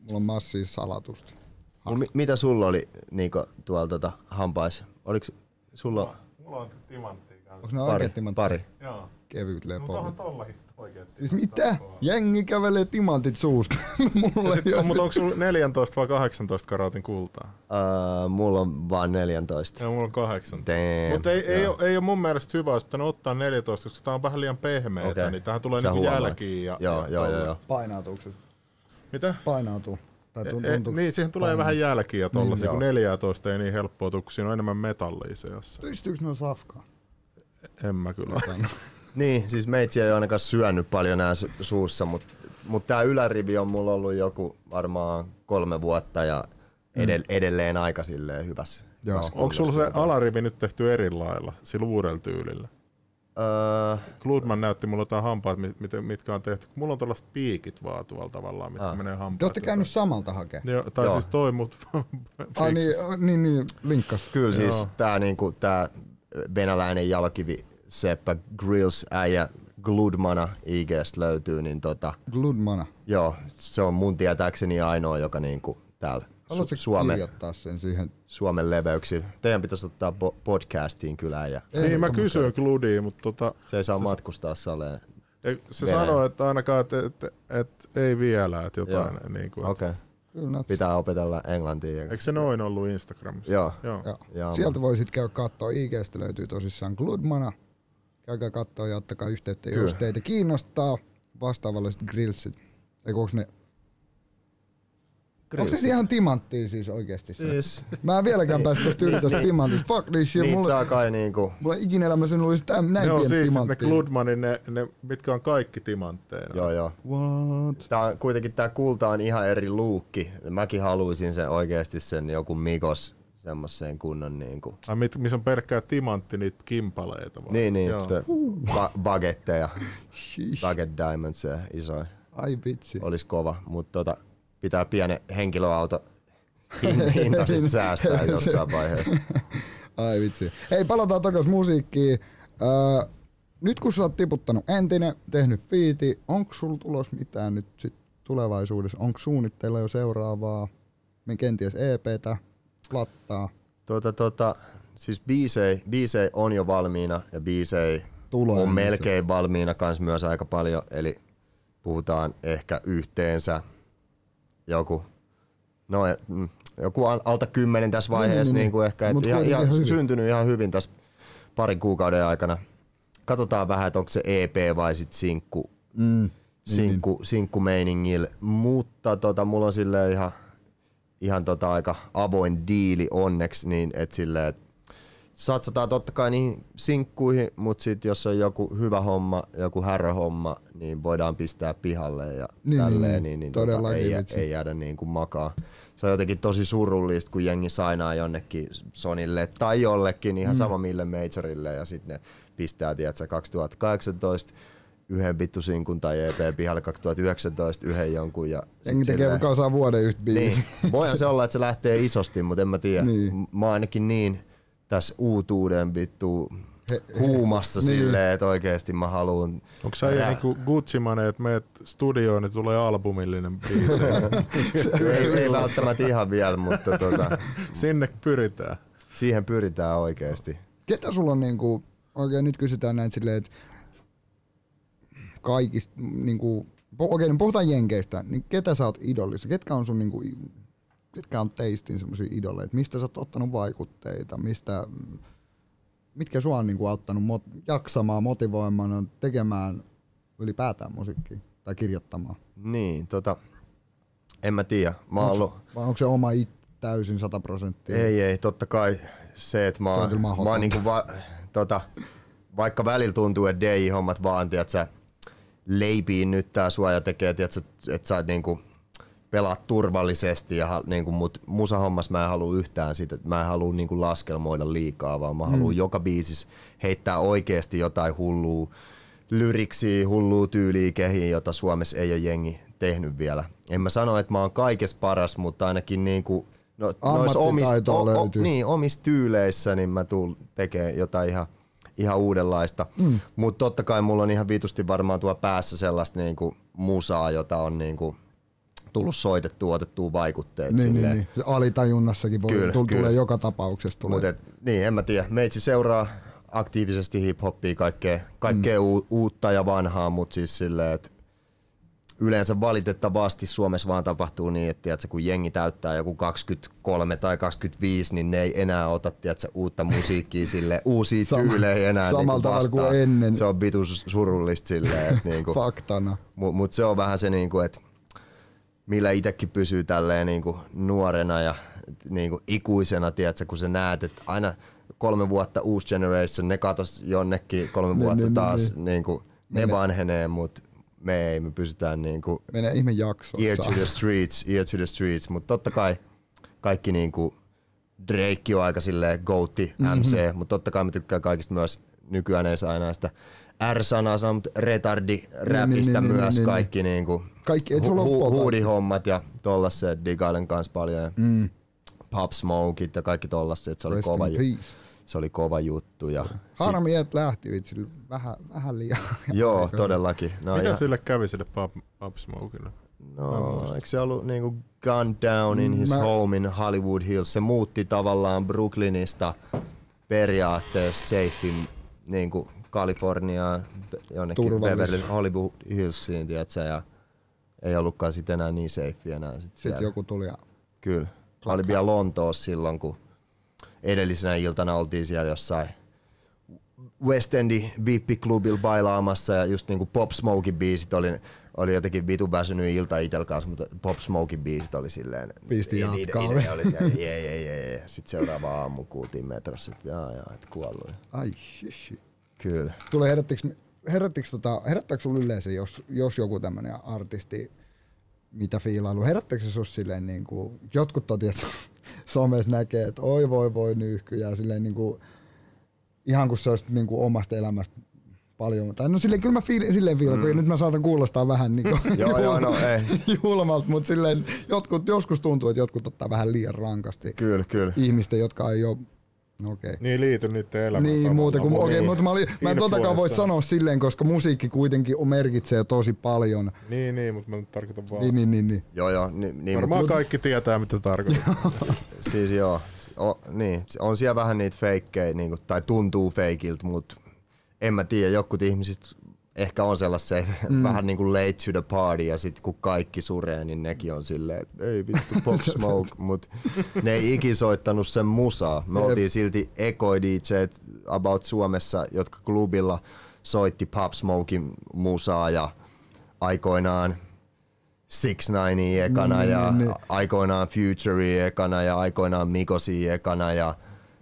Mulla on massia salatusta. Mul, mi- mitä sulla oli niinku, tuolla tota, hampais? Oliks sulla Mulla on timanttia kanssa. Onko ne pari? oikeat timantit? pari. Joo. Kevyt Mutta lepo. onhan tollakin Siis mitä? Jengi kävelee timantit suusta. *laughs* Mulla No, ole mutta onko sulla 14 vai 18 karaatin kultaa? Öö, mulla on vaan 14. Joo, mulla on 18. Damn. Mutta ei, ei, ole, ei ole mun mielestä hyvä, olisi pitänyt ottaa 14, koska tää on vähän liian pehmeä, Okei. niin tähän tulee niinku jälkiin. Ja, Joo, ja joo, joo, joo. se? Mitä? Painautuu. Tai E, tuntuu, niin, siihen tulee vähän jälkiä tollasia, Niin, kun joo. 14 ei niin helppoa tuu, kun siinä on enemmän metallia seassa. Pystyykö ne safkaa? En mä kyllä. *laughs* Niin, siis meitsi ei ainakaan syönyt paljon nää su- suussa, mutta mut tää ylärivi on mulla ollut joku varmaan kolme vuotta ja edell- edelleen aika silleen hyvässä. Joo. hyvässä Onko sulla se kunnossa. alarivi nyt tehty eri lailla, sillä uudella tyylillä? Öö, Kludman näytti mulle jotain hampaat, mit- mit- mitkä on tehty. Mulla on tällaiset piikit vaan tuolla tavallaan, mitkä Ah. menee hampaat. Te olette käynyt samalta hakemaan. Joo, tai Joo. siis toi, mut *laughs* Ai niin, niin, niin, linkkas. kyllä siis Joo. tää, niinku, tää venäläinen jalkivi Seppä Grills äijä Gludmana IGstä löytyy, niin tota, Gludmana. joo, se on mun tietääkseni ainoa, joka niinku täällä Haluatko Su- Suomen, kirjoittaa sen siihen? Suomen leveyksiin. Teidän pitäisi ottaa po- podcastiin kyllä ja Niin, mä kysyin Kludiin, mutta tota, se ei saa matkustaa saleen. ei- se Venäjä. sanoi, että ainakaan, että et, et, ei vielä, että jotain. Niin kuin, Okei, okay. Kyllä, pitää opetella englantia. Eikö se noin ollut Instagramissa? Joo. Joo. Joo. Joo. Sieltä voisit käydä katsoa IGstä löytyy tosissaan Gludmana. Käykää katsoa ja ottakaa yhteyttä, jos Kyllä. teitä kiinnostaa vastaavalliset grillsit. Eikö onks ne, onks ne ihan timanttia siis oikeesti? se? Siis, Mä en vieläkään päästä tosta yli tosta timantista. Fuck this shit. niitä Mulla, saa kai niinku, mulla ei ikinä elämässä olisi täm, näin Ne on pieni siis ne. Kludmanin, ne, ne, mitkä on kaikki timantteina. joo joo. What? Tää on, kuitenkin tää kulta on ihan eri luukki. Mäkin haluaisin sen oikeesti sen joku Mikos semmoiseen kunnon niinku. Ai, mit, missä on pelkkää timantti, niitä kimpaleita vai? Niin, niin, te, ba- bagetteja, baget diamonds ja isoja. Ai vitsi. Olisi kova, mutta tota, pitää pienen henkilöauto hin- hinta sit *laughs* säästää jossain vaiheessa. *laughs* Ai vitsi. Hei, palataan takas musiikkiin. Öö, nyt kun sä oot tiputtanut entinen, tehnyt fiiti, onko sulla tulos mitään nyt sit tulevaisuudessa? Onko suunnitteilla jo seuraavaa, me kenties EPtä, plattaa? Tota, tota, siis biisei, biisei on jo valmiina ja biisei Tulee on melkein valmiina kans myös aika paljon, eli puhutaan ehkä yhteensä joku, no e- mm, joku al- alta kymmenen tässä vaiheessa, niin, niin, niin. kuin ehkä, et ihan, ihan hyvin. syntynyt ihan hyvin tässä parin kuukauden aikana. Katsotaan vähän, että onko se EP vai sit sinkku, Mm. sinkku, sinkku meiningillä, mutta tota, mulla on silleen ihan, ihan tota aika avoin diili onneksi, niin että silleen, et satsataan totta kai niihin sinkkuihin, mutta sitten jos on joku hyvä homma, joku häröhomma, niin voidaan pistää pihalle ja Niin, niin, tälleen, niin, niin, niin, tota, ei, vitsi. ei jäädä niin kuin makaa. Se on jotenkin tosi surullista, kun jengi sainaa jonnekin Sonille tai jollekin, ihan mm. sama mille majorille, ja sitten ne pistää, tiedätkö, 2018 yhden vittu sinkun tai EP pihalle 2019 yhden jonkun. Ja Jengi tekee silleen- kasaan vuoden yhtä biisiä. niin. Voihan se olla, että se lähtee isosti, mutta en mä tiedä. Niin. Niin. Mä oon ainakin niin tässä uutuuden vittu huumassa niin. silleen, että oikeesti mä haluun... Onko sä Rä- niinku Gucci Mane, että meet studioon, niin tulee albumillinen biisi. *laughs* ei, se ei välttämättä ihan vielä, mutta tota, Sinne pyritään. siihen pyritään oikeesti. Ketä sulla on niinku, oikein nyt kysytään näin silleen, että kaikista niinku, po- okei, no puhutaan jenkeistä, niin ketä sä oot idolissa? Ketkä on sun niinku, i- ketkä on teistin semmosia idoleita? Mistä sä oot ottanut vaikutteita? Mistä, mitkä sua on niinku auttanut mot- jaksamaan, motivoimaan, tekemään ylipäätään musiikkia tai kirjoittamaan? Niin, tota, en mä tiedä. Mä oon ollut... Vai onko se oma it täysin 100 prosenttia? Ei, ei, totta kai se, että mä oon, mä oon niinku va, tota, vaikka välillä tuntuu, että DJ-hommat vaan, tiedät sä, leipiin nyt tää sua ja tekee, että sä niinku pelaat turvallisesti ja ha- niinku, mut musahommas mä en halua yhtään sitä, että mä en halua niinku laskelmoida liikaa, vaan mä haluan joka biisissä heittää oikeasti jotain hullua lyriksiä, hullua tyyliä kehiin, jota Suomessa ei ole jengi tehnyt vielä. En mä sano, että mä oon kaikessa paras, mutta ainakin niinku, no, nois omista, Ammattitaitoa löytyy. niin, omissa tyyleissä niin mä tuun tekemään jotain ihan, ihan uudenlaista. Mm. Mutta totta kai mulla on ihan vitusti varmaan tuo päässä sellaista niinku musaa, jota on niinku tullut soitettua, otettua vaikutteet Niin, niin, silleen. niin. Se alitajunnassakin voi, Kyllä, tull, kyllä. tulee joka tapauksessa. Tulee. Mut et, niin, en mä tiedä. Meitsi seuraa aktiivisesti hip-hoppia, kaikkea, kaikkea mm. uutta ja vanhaa, mutta siis silleen, että yleensä valitettavasti Suomessa vaan tapahtuu niin, että tiedätkö, kun jengi täyttää joku 23 tai 25, niin ne ei enää ota tiedätkö, uutta musiikkia sille uusia Sama- tyylejä enää samalla tavalla kuin vastaan. ennen. Se on vitus surullista silleen, että niinku, *laughs* Faktana. Mutta mut se on vähän se, niinku, että millä itsekin pysyy tälleen niinku nuorena ja niinku ikuisena, tiedätkö, kun sä näet, että aina kolme vuotta uusi generation, ne katos jonnekin kolme Niin, vuotta niin, taas, niin. niinku, ne Mene- vanhenee, mutta me ei, me pysytään niinku Menee ihme jaksossa. ear to the streets, ear to the streets, mutta totta kai kaikki niinku Drake on aika silleen goatti MC, mm-hmm. mutta totta kai mä tykkään kaikista myös nykyään ei saa enää sitä R-sanaa sanoa, mutta retardi räpistä niin, niin, myös niin, niin, kaikki niinku Kaikki, et hu- hu- huudihommat ja tollaset digailen kanssa paljon ja Mm. Pop Smokeit ja kaikki tollaset, se oli, Rest kova, in ju- peace. se oli kova juttu ja Harmi, että lähti vitsi vähän, vähän liian. joo, todellakin. No, Mikä ihan- sille kävi sille Pop, Pop Smokelle? No, eikö se ollut niinku gunned down in his Mä- home in Hollywood Hills? Se muutti tavallaan Brooklynista periaatteessa safein niinku Kaliforniaan, jonnekin Beverly Hollywood Hillsiin, tiedätkö, ja ei ollutkaan sit enää niin safe enää sit Sitten siellä. joku tuli ja Kyllä. Mä olin vielä Lontoossa silloin, kun edellisenä iltana oltiin siellä jossain West Endi VIP-klubilla bailaamassa ja just niinku Pop Smokin biisit oli, oli jotenkin vitu väsynyt ilta itel kanssa, mutta Pop Smokin biisit oli silleen... Pisti jatkaa. ide- ide oli siellä, jee, jee, jee, jee. Sitten seuraava aamu kuultiin metrossa, että jaa, jaa, et kuollut. ai shishi. Kyllä. Tulee herättikö, herättikö tota, herättääkö yleensä, jos, jos joku tämmönen artisti, mitä fiilailu, herättääkö se sus silleen niin kuin, jotkut totias *laughs* somessa näkee, että oi voi voi nyyhky ja silleen niin kuin, ihan kun se olisi niin kuin omasta elämästä paljon, tai no silleen kyllä mä fiil, silleen fiilan, mm. nyt mä saatan kuulostaa vähän niin kuin, *laughs* Joo, joo, no ei. *laughs* julmalta, mutta silleen jotkut, joskus tuntuu, että jotkut ottaa vähän liian rankasti Kyllä, kyllä. ihmistä, jotka ei ole, no okei. Okay. Niin liity niiden elämään. Niin, muuta kuin, okei, niin. mutta mä, olin, mä en totakaan voi sanoa silleen, koska musiikki kuitenkin on- merkitsee tosi paljon. Niin, niin, mutta mä nyt tarkoitan vaan. Niin, niin, niin, niin. Joo, joo. Niin, niin, Varmaan mut- kaikki tietää, mitä tarkoitat. *laughs* Siis joo, o, niin, on siellä vähän niitä feikkejä, niinku, tai tuntuu feikiltä, mutta en mä tiedä, jotkut ihmiset ehkä on sellaisia *laughs* mm. vähän niin kuin late to the party ja sitten kun kaikki suree, niin nekin on silleen, että ei vittu pop *laughs* smoke, mutta ne ei ikin soittanut sen musaa. Me Jep. oltiin silti ekoi DJt about Suomessa, jotka klubilla soitti pop smokein musaa ja aikoinaan Six Nine ekana Niin, ja niin, niin. aikoinaan Future ekana ja aikoinaan Mikosi ekana ja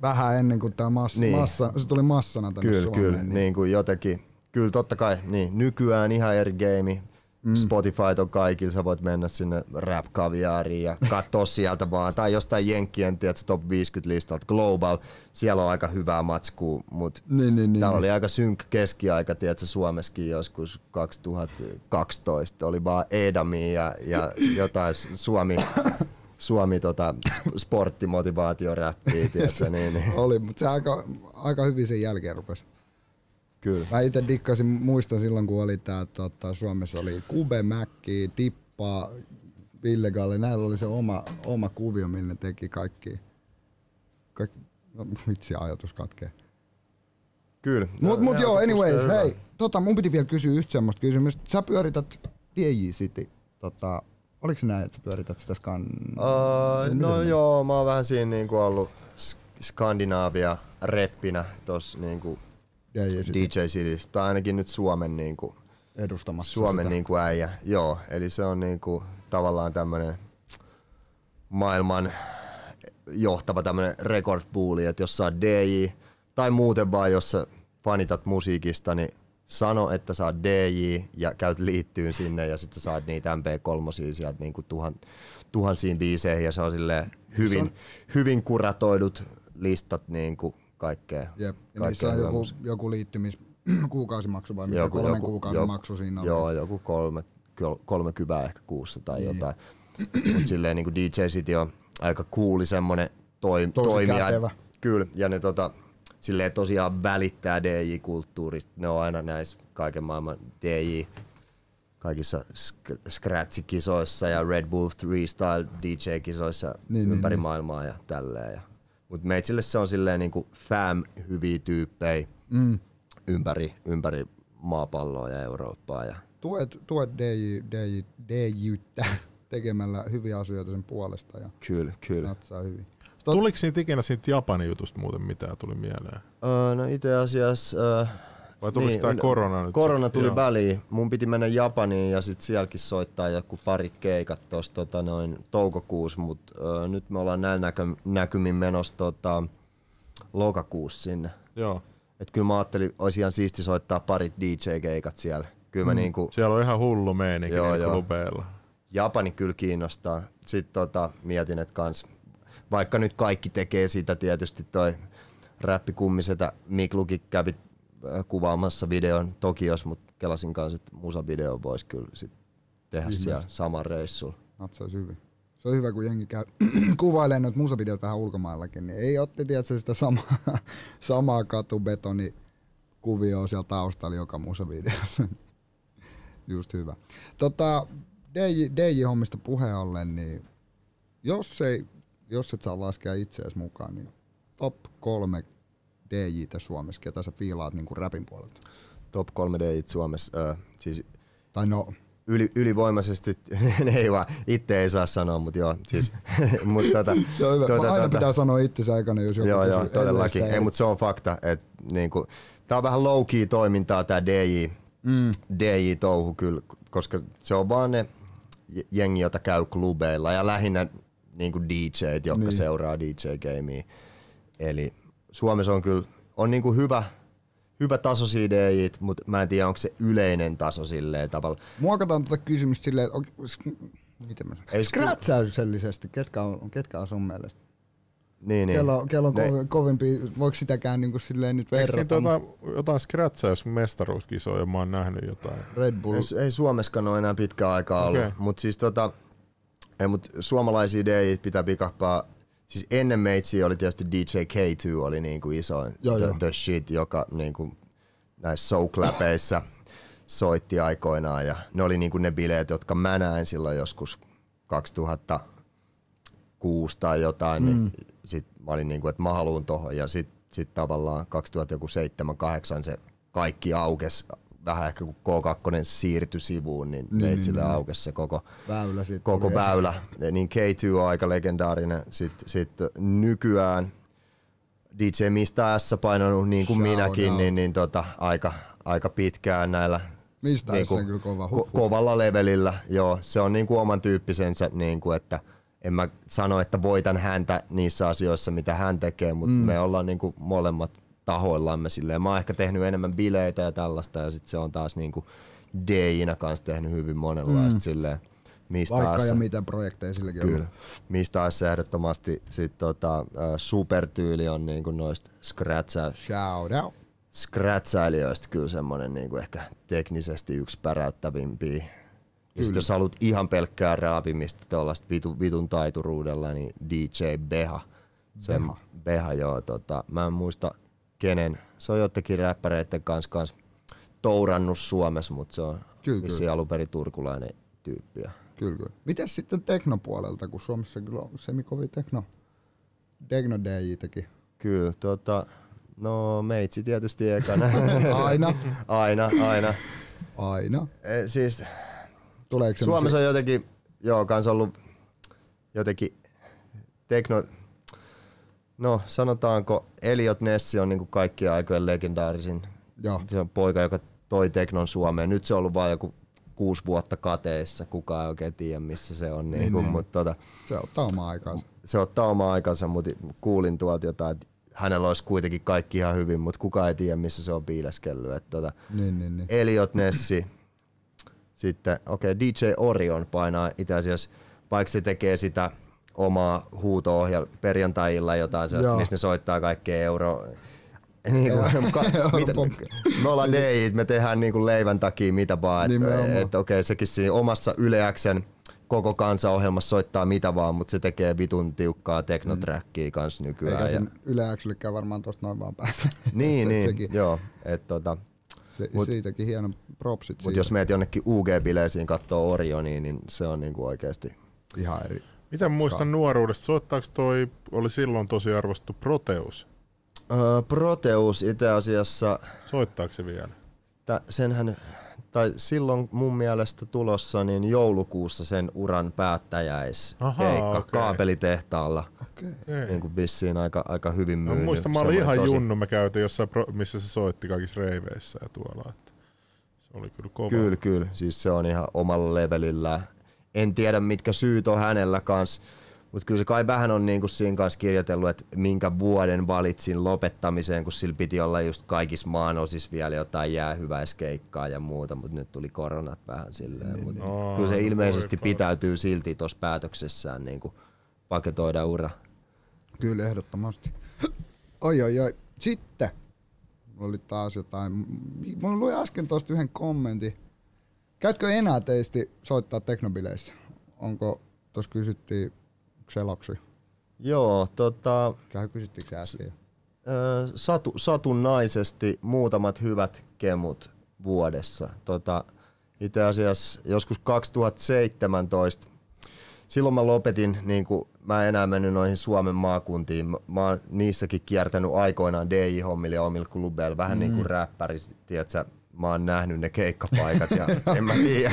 Vähän ennen kuin tämä massa, Niin. niin. massa, se tuli massana tänne kyllä, Suomeen. kyllä, niin kuin jotenkin, kyllä totta kai, niin nykyään ihan eri game. Mm. Spotify on kaikilla, sä voit mennä sinne rap kaviaariin ja katsoa *laughs* sieltä vaan, tai jostain Jenkkien, tiedätkö, top 50 listalta, Global, siellä on aika hyvää matskua, mutta Niin, niin, niin, täällä niin. oli aika synkkä keskiaika, tiedätkö, Suomessakin joskus 2012, oli vaan Edami ja, ja jotain Suomi, Suomi tota, sporttimotivaatioräppiä, tiedätkö, niin, niin. *laughs* Oli, mutta se aika, aika hyvin sen jälkeen rupesi. Kyllä. Mä itse dikkasin, muistan silloin kun oli tää, tota, Suomessa oli Kube, Mäkki, Tippa, Ville Galle, näillä oli se oma, oma kuvio, millä ne teki kaikki. kaikki no, vitsi, ajatus katkee. Kyllä. Mut, mut joo, anyways, hyvä. hei, tota, mun piti vielä kysyä yhtä semmoista kysymystä. Sä pyörität DJ City, tota, oliko se näin, että sä pyörität sitä skan... Uh, no se joo, mä oon vähän siinä niinku ollut Sk- Skandinaavia reppinä tossa niinku DJ City DJ tai ainakin nyt Suomen niinku, edustamassa Suomen sitä. niinku äijä. Joo, eli se on niinku tavallaan tämmönen maailman johtava tämmönen record pooli, että jos sä oot DJ tai muuten vaan jos sä fanitat musiikista, niin sano, että sä oot DJ ja käyt liittyyn sinne ja sitten saat niitä MP3 sieltä niinku tuhan, tuhansiin biiseihin ja se on silleen hyvin, hyvin kuratoidut listat niinku kaikkea. Jep, ja kaikkea niissä on joku, joku liittymis *clears throat* kuukausimaksu vai mikä kolmen kuukauden maksu siinä on. Joo, joku kolme, kol- kolme kyvää ehkä kuussa tai niin. jotain. Mutta silleen niin DJ City on aika cooli semmonen toi, toimija. kätevä. Kyllä, ja ne tota, silleen tosiaan välittää DJ-kulttuurista. Ne on aina näissä kaiken maailman DJ kaikissa sk- Scratch-kisoissa ja Red Bull Freestyle DJ-kisoissa Niin, niin, niin, ympäri niin, maailmaa ja tälleen. Ja, mut meitsille se on silleen niinku fam hyviä tyyppejä Mm. ympäri, ympäri maapalloa ja Eurooppaa. Ja Tuet, tuet DJ, DJ, DJyttä tekemällä hyviä asioita sen puolesta ja kyllä, kyllä. natsaa hyvin. Tuliko siitä ikinä siitä Japanin jutusta muuten mitään tuli mieleen? Uh, no itse asiassa uh, Vai tuliko Niin, tämä korona nyt? Korona tuli Joo. väliin. Mun piti mennä Japaniin ja sitten sielläkin soittaa joku parit keikat tuossa tota, noin toukokuussa, mutta nyt me ollaan näin näkö, näkymin menossa tota, lokakuussa sinne. Joo. Et kyllä mä ajattelin, olisi ihan siisti soittaa parit DJ-keikat siellä. Kyllä mä mm. niinku, Siellä on ihan hullu meininki Joo, joo. klubeilla. Japani kyllä kiinnostaa. Sitten tota, mietin, että kans, vaikka nyt kaikki tekee sitä tietysti toi räppikummisetä, Miklukin kävi kuvaamassa videon Tokios, mutta kelasin kanssa, että musavideo voisi kyllä sit tehdä siellä saman reissulla. Natsaisi hyvin. Se on hyvä, kun jengi käy *clears throat* kuvailee noita musavideoita vähän ulkomaillakin, niin ei otti tiedätkö, sitä samaa, *laughs* samaa katubetoni kuvioa siellä taustalla joka musavideossa. *laughs* Just hyvä. Tota, DJ, DJ-hommista puheen ollen, niin jos, ei, jos et saa laskea itseäsi mukaan, niin top kolme DJtä Suomessa, ketä sä fiilaat niin kuin rapin puolelta. Top 3 d Suomessa, äh, siis Tai no, yli, ylivoimaisesti, *laughs* ne ei vaan, itse ei saa sanoa, mutta joo, siis, *laughs* mutta tota, *laughs* se on hyvä. tota, Aina tota- pitää sanoa itsensä aikana, jos joku Joo, joo, todellakin. Ei, mutta se on fakta, että niinku, tää on vähän low key toimintaa tää DJ, mm. DJ-touhu kyllä, koska se on vaan ne jengi, jota käy klubeilla ja lähinnä niinku DJt, jotka Niin. niin. seuraa DJ-gamea. Eli Suomessa on kyllä on niinku hyvä, hyvä taso DJit, mutta mä en tiedä, onko se yleinen taso silleen tavalla. Muokataan tuota kysymystä silleen, että miten mä sanon? Ketkä on, ketkä on sun mielestä? Niin, niin. Kello, kello on Ne- ko- kovempi, voiko sitäkään niin kuin silleen nyt Eikö siinä verrata? tuota, jotain scratchaus mestaruuskisoja, mä oon nähnyt jotain. Red Bull, Ei, ei Suomessakaan ole enää pitkään aikaa ollut, okay. mutta siis tota, ei, mut suomalaisia DJ pitää pikappaa. Siis ennen meitsiä oli tietysti DJ K2 oli niinku isoin Joo, the, joo. the shit, joka niinku näissä soul soitti aikoinaan ja ne oli niinku ne bileet, jotka mä näin silloin joskus 2006 tai jotain, mm. niin sit mä olin niinku, että mä haluun tohon ja sit, sit tavallaan 2007-2008 se kaikki aukes vähän ehkä kun K2 siirtyi sivuun, niin, niin Veitsille niin, aukesi se koko, väylä koko väylä. Niin K2 on aika legendaarinen. Sitten sit nykyään DJ Mistä S painanut niin kuin Shout minäkin, out. niin, niin tota, aika, aika pitkään näillä Mistä S on kyllä kova, ko- huh, kovalla levelillä. Joo, se on niinku oman tyyppisensä, niinku, että en mä sano, että voitan häntä niissä asioissa, mitä hän tekee, mutta mm. me ollaan niinku molemmat tahoillamme silleen. Mä oon ehkä tehnyt enemmän bileitä ja tällaista, ja sitten se on taas niinku DJ-nä kanssa tehnyt hyvin monenlaista mm. silleen. Mistä Vaikka taas- ja mitä projekteja silläkin Kyllä. on. Mistä taas ehdottomasti sit tota, supertyyli on niinku noista scratcha, Shout out. scratchailijoista kyllä semmonen niinku ehkä teknisesti yksi päräyttävimpiä. Ja sit jos haluat ihan pelkkää raapimista tuollaista vitu, vitun taituruudella, niin DJ Beha. Se Beha. Beha, joo. Tota, mä en muista kenen. Se on jotenkin räppäreiden kanssa kans tourannut Suomessa, mutta se on Kyllä, vissiin alun perin turkulainen tyyppi. Kyllä, kyllä. Mites sitten teknopuolelta, kun Suomessa kyllä on semikovi tekno, tekno DJtäkin. Kyllä, tota, no meitsi tietysti ekana. *laughs* Aina, aina, aina. aina. E, siis Tuleeko Suomessa on jotenkin, joo, kans ollut jotenkin tekno, no sanotaanko Eliot Nessi on niinku kaikkien aikojen legendaarisin. Joo. Se on poika, joka toi teknon Suomeen. Nyt se on ollut vain joku kuusi vuotta kateessa, kukaan ei oikein tiedä missä se on. Niin, niin, niin. mutta tota, Se ottaa omaa aikaansa. se ottaa oma aikansa, mutta kuulin tuolta jotain, että hänellä olisi kuitenkin kaikki ihan hyvin, mutta kukaan ei tiedä, missä se on piileskellyt. Että tota, Niin, niin, niin. Eliot Nessi, sitten okei, okay, DJ Orion painaa itse asiassa, vaikka se tekee sitä omaa huuto perjantai-illa jotain, sellaista, missä ne soittaa kaikkea euro... *laughs* Niin kuin, ka, *laughs* mitä, me ollaan DJt, me tehdään niin kuin leivän takia mitä vaan. Että Nimenomaan. et, okei, okay, sekin siinä omassa Yleäksen koko kansaohjelmassa soittaa mitä vaan, mutta se tekee vitun tiukkaa teknotrackia kanssa nykyään. Eikä ja, sen yleäksellekään varmaan tosta noin vaan päästä. niin, *laughs* se, niin, Sekin, joo. Et, tota, se, mut- siitäkin hieno propsit Mutta jos meet jonnekin UG-bileisiin katsoo Orioniin, niin se on niinku oikeasti... Ihan eri. Mitä muistan nuoruudesta? Soittaako toi, oli silloin tosi arvostettu Proteus? Öö, Proteus itse asiassa, Soittaako se vielä? tä, senhän, tai silloin mun mielestä tulossa niin joulukuussa sen uran päättäjäiskeikka okei. kaapelitehtaalla. Okei. Niin kuin vissiin aika, aika hyvin Mä myynyt. muistan, mä olin ihan tosi- junnu, me käytiin jossain, pro, missä se soitti kaikissa reiveissä ja tuolla. Että se oli kyllä kova. Kyllä, kyllä. Siis se on ihan omalla levelillään. En tiedä, mitkä syyt on hänellä kanssa, mutta kyllä se kai vähän on niinku siinä kanssa kirjoitellut, että minkä vuoden valitsin lopettamiseen, kun sillä piti olla just kaikissa maanosissa vielä jotain jäähyväiskeikkaa ja muuta, mutta nyt tuli koronat vähän silleen. Mut Aa, kyllä se ilmeisesti voi pitäytyy silti tuossa päätöksessään niinku paketoida ura. Kyllä, ehdottomasti. Oi, oi, oi. Sitten, mulla oli taas jotain, mulla luin äsken tosta yhden kommentin. Käytkö enää teisti soittaa teknobileissä? Onko, tuossa kysyttiin Xeloxi. Joo, tota, Käy kysyttiinkö se äsken? Satu, satunnaisesti muutamat hyvät kemut vuodessa. Tota, itse asiassa joskus 2017, silloin mä lopetin, niin kuin, mä en enää mennyt noihin Suomen maakuntiin. Mä, oon niissäkin kiertänyt aikoinaan DJ-hommilla ja omilla klubeilla, vähän mm. niin kuin räppäri, tiedätkö, mä oon nähnyt ne keikkapaikat ja en mä tiedä,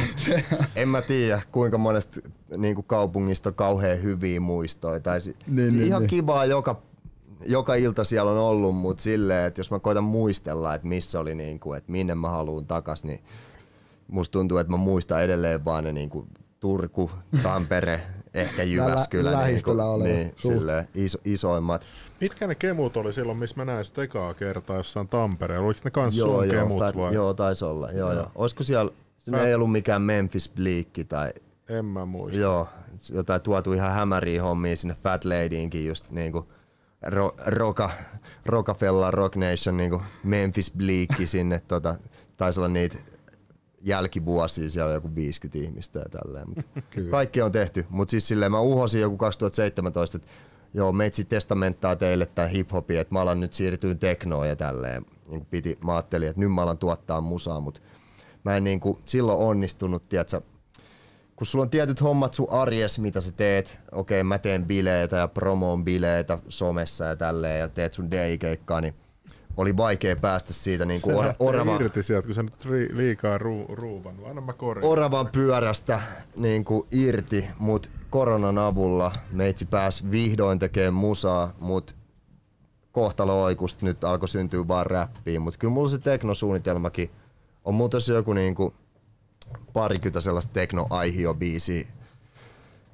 en mä tiedä kuinka monesta niin kuin kaupungista on kauhean hyviä muistoja. Tai si- Niin, si- niin, ihan niin. kivaa joka, joka ilta siellä on ollut, mutta silleen, että jos mä koitan muistella, että missä oli niin kuin, että minne mä haluan takas, niin musta tuntuu, että mä muistan edelleen vaan ne niin kuin Turku, Tampere, ehkä Jyväskylä, lä- niin, kuin, lähistöllä olevat niin suht. silleen, iso, isoimmat. Mitkä ne kemut oli silloin, missä mä näin sitä ekaa kertaa jossain Tampereella? Oliko ne kans Joo, sun joo, kemut fat, vai? joo, taisi olla. Joo, joo. Olisiko siellä, se Fat- ei ollut mikään Memphis Bleakki tai En mä muista. joo, jotain tuotu ihan hämäriä hommia sinne Fat Ladyinkin just niinku ro, roka, Rockefeller Rock Nation niinku Memphis Bleakki *laughs* sinne tota, taisi olla niitä jälkivuosia, siellä on joku 50 ihmistä ja tälleen. Mut *laughs* kaikki on tehty, mutta siis silleen mä uhosin joku 2017, että joo, meitsi testamenttaa teille tää hip-hopi, että mä alan nyt siirtyä teknoon ja tälleen. Niin piti, mä ajattelin, että nyt mä alan tuottaa musaa, mutta mä en niinku silloin onnistunut, tiedätkö, kun sulla on tietyt hommat sun arjes, mitä sä teet, okei mä teen bileitä ja promoon bileitä somessa ja tälleen ja teet sun DJ-keikkaa, niin oli vaikea päästä siitä niin kuin or, orava, irti sieltä, kun sä nyt liikaa ruu, ruuvannut. Anna mä korjaan. oravan pyörästä niin kuin irti, mutta koronan avulla meitsi pääsi vihdoin tekemään musaa, mutta kohtalo oikusta nyt alkoi syntyä vaan räppiin, mutta kyllä mulla se teknosuunnitelmakin on muuten se joku niinku parikymmentä sellaista tekno-aihio-biisiä,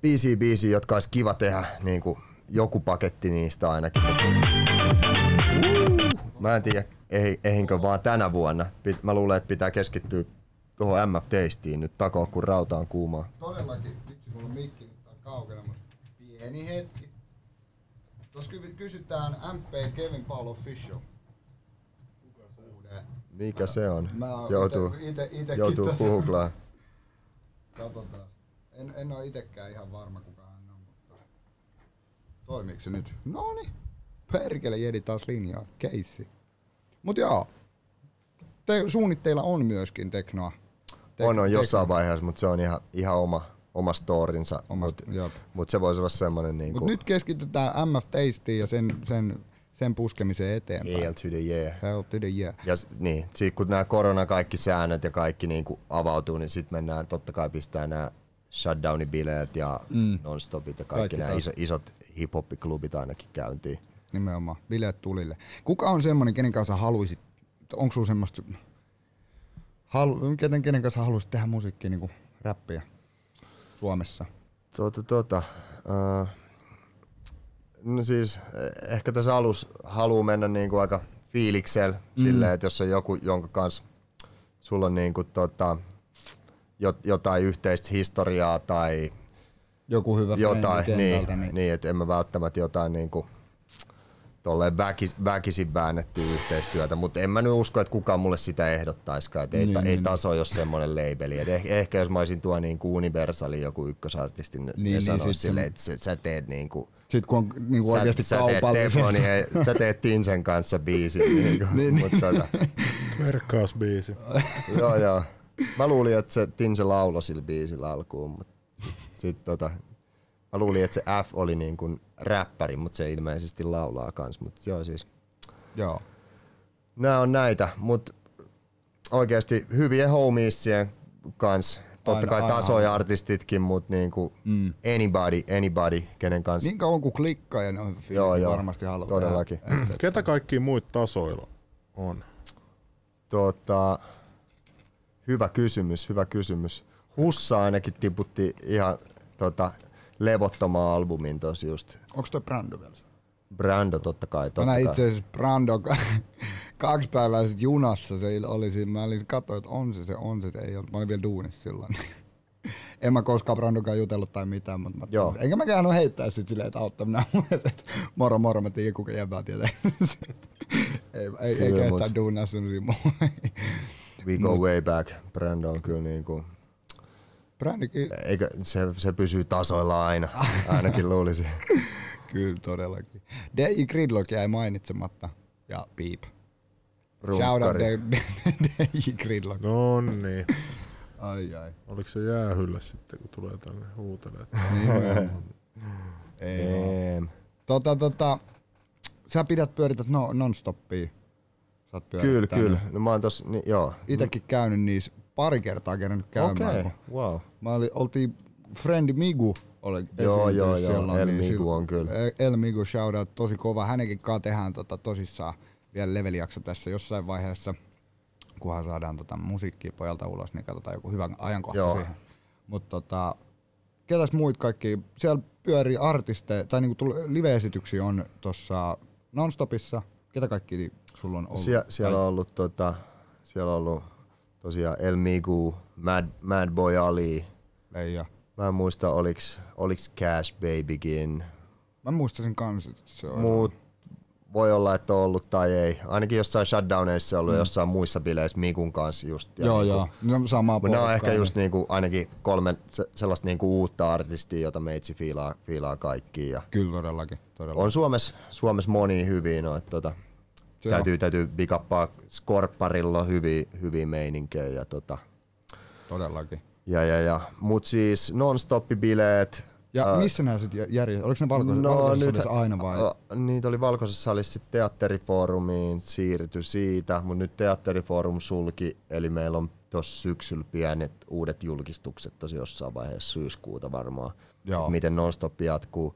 biisiä, biisiä, jotka olisi kiva tehdä niinku joku paketti niistä ainakin. Mä en tiedä, eh, ehinkö vaan tänä vuonna. Pit, mä luulen, että pitää keskittyä tuohon MF-teistiin nyt takoa, kun rauta on kuumaa. Todellakin, vitsi mulla on mikki nyt tää kaukana, mutta pieni hetki. Ky- kysytään MP Kevin Paul Official. Mikä se on? Mä Joutuu, ite, ite, joutuu googlaa. Katsotaan. En, en oo itekään ihan varma kuka hän on, mutta... Toimiiko se nyt? Noni. Perkele jedi taas linjaa. Keissi. Mut joo. Te, suunnitteilla on myöskin teknoa. Te- On, on jossain teknoa. vaiheessa, mutta se on ihan, ihan oma, oma storinsa. Oma- Mutta mut se voisi olla semmoinen niin Mut nyt keskitytään MF Tastiin ja sen, sen, sen puskemiseen eteenpäin. EL to the yeah. Hell to the yeah. Ja niin, sit kun nämä korona kaikki säännöt ja kaikki niin kuin avautuu, niin sitten mennään totta kai pistää nämä shutdownibileet ja mm. nonstopit ja kaikki, Kaikki nämä iso, isot hip-hop-klubit ainakin käyntiin. Nimenomaan. Bileet tulille. Kuka on semmonen, kenen kanssa haluaisit, onko sulla semmoista, halu, kenen, kenen kanssa haluaisit tehdä musiikkia, niinku räppiä Suomessa? Tota, tota, uh, no siis eh, ehkä tässä alus haluaa mennä niinku aika fiiliksellä mm. silleen, että jos on joku, jonka kanssa sulla on niinku tota, jot, jotain yhteistä historiaa tai Joku hyvä jotain, niin, niin. niin että en mä välttämättä jotain niinku tolleen väkis, väkisin väännettyä yhteistyötä, mutta en mä nyt usko, että kukaan mulle sitä ehdottaisikaan, että ei, Niin, ta, ei niin, taso ole semmoinen labeli. Et ehkä, ehkä jos mä olisin tuo niin kuin Universali joku ykkösartisti, niin, Niin, niin, niin, sanoisi silleen, se- että sä, sä teet niin kuin, Sitten kun on niinku oikeasti sä, sä teet kaupallisen. Teflonin, ja sä teet Tinsen kanssa biisin. *laughs* Niin kuin, niin, mutta tota, Verkkausbiisi. *laughs* joo, joo. Mä luulin, että se Tinse lauloi sillä biisillä alkuun, mutta sit tota, mä luulin, että se F oli niin kuin räppäri, mutta se ilmeisesti laulaa kans, mutta joo siis. Joo. Nämä on näitä, mutta oikeasti hyvien homiesien kanssa. Totta Aina, kai aina, tasoja aina. artistitkin, mutta niinku mm. anybody, anybody, kenen kanssa. Niin kauan kuin klikkaa ja ne on Joo, joo. varmasti haluaa. Todellakin. tehdä. Et- et- Ketä kaikki muut tasoilla on? Tota, hyvä kysymys, hyvä kysymys. Hussa ainakin tiputti ihan tota, levottomaan albumin tosi just. Onks toi Brando vielä? Brando totta kai. Mä Totta näin kai. itse asiassa Brando *laughs* kaksi päivää sitten junassa. Se oli siinä, mä olin katsoin, että on se, se on se, se ei ollut. Mä olin vielä duunissa silloin. *laughs* en mä koskaan Brandokaan jutellut tai mitään, mutta mä, Joo. enkä mä käynyt heittää sit silleen, että auttaa minä *laughs* että moro moro, mä tiedän kuka jäbää tietää. ei, ei, ei kehtaa mut- duunaa semmosia. We go way back. Brando on kyllä niinku, Brandikin, eikä, se, se pysyy tasoilla aina, ainakin luulisin. *laughs* kyllä todellakin. DJ Gridlock jäi mainitsematta ja Beep. Shout out. DJ *laughs* Gridlock. No niin. Ai ai. Oliko se jäähyllä sitten, kun tulee tänne huutelee? *laughs* Ei oo. Eem. Tota, tota, sä pidät pyörität no, non-stoppia. Kyllä, kyllä. No mä oon tossa, niin, joo. Itekin käynyt niissä pari kertaa kerännyt käymään. Okay. wow. Mä oli, oltiin Frendi Migu oli Joo, joo, joo. El niin Migu on kyllä. El Migu shout out, tosi kova. Hänenkin kanssa tehdään tota, tosissaan vielä levelijakso tässä jossain vaiheessa. Kunhan saadaan tota, musiikkia pojalta ulos, niin katsotaan joku hyvä ajankohta Joo. siihen. Mutta tota, ketäs muut kaikki? Siellä pyörii artisteja, tai niinku live-esityksiä on tuossa Nonstopissa. Ketä kaikki sulla on ollut? Sie, siellä on ollut, tota, siellä on ollut tosiaan El Migu, Mad, Mad Boy Ali. Leija. Mä en muista, oliks, oliks Cash Babykin. Mä muistasin kans, että se on. Muut voi olla, että on ollut tai ei. Ainakin jossain shutdowneissa ollut mm. jossain muissa bileissä Mikun kanssa just. Ja Joo, niinku, joo. No, samaa Mutta ne on ehkä niin. just niinku, ainakin kolme se, sellaista niinku uutta artistia, jota meitsi fiilaa, fiilaa kaikki. Ja Kyllä todellakin. todellakin. on Suomessa, Suomessa monia hyviä noita. Tota, Se täytyy, täytyy big uppaa Skorpparilla on hyviä, hyviä meininkejä. Ja, tota, Todellakin. ja, ja, ja. Mut siis non-stop-bileet. Ja ää, missä nämä sitten järjestetään? Oliko ne valkoisessa, no, valkoisessa nyt, aina vai? a- Niitä oli valkoisessa salissa sitten teatterifoorumiin, siirtyi siitä, mutta nyt teatterifoorum sulki, eli meillä on tuossa syksyllä pienet uudet julkistukset tosi jossain vaiheessa syyskuuta varmaan, Joo. miten nonstop jatkuu.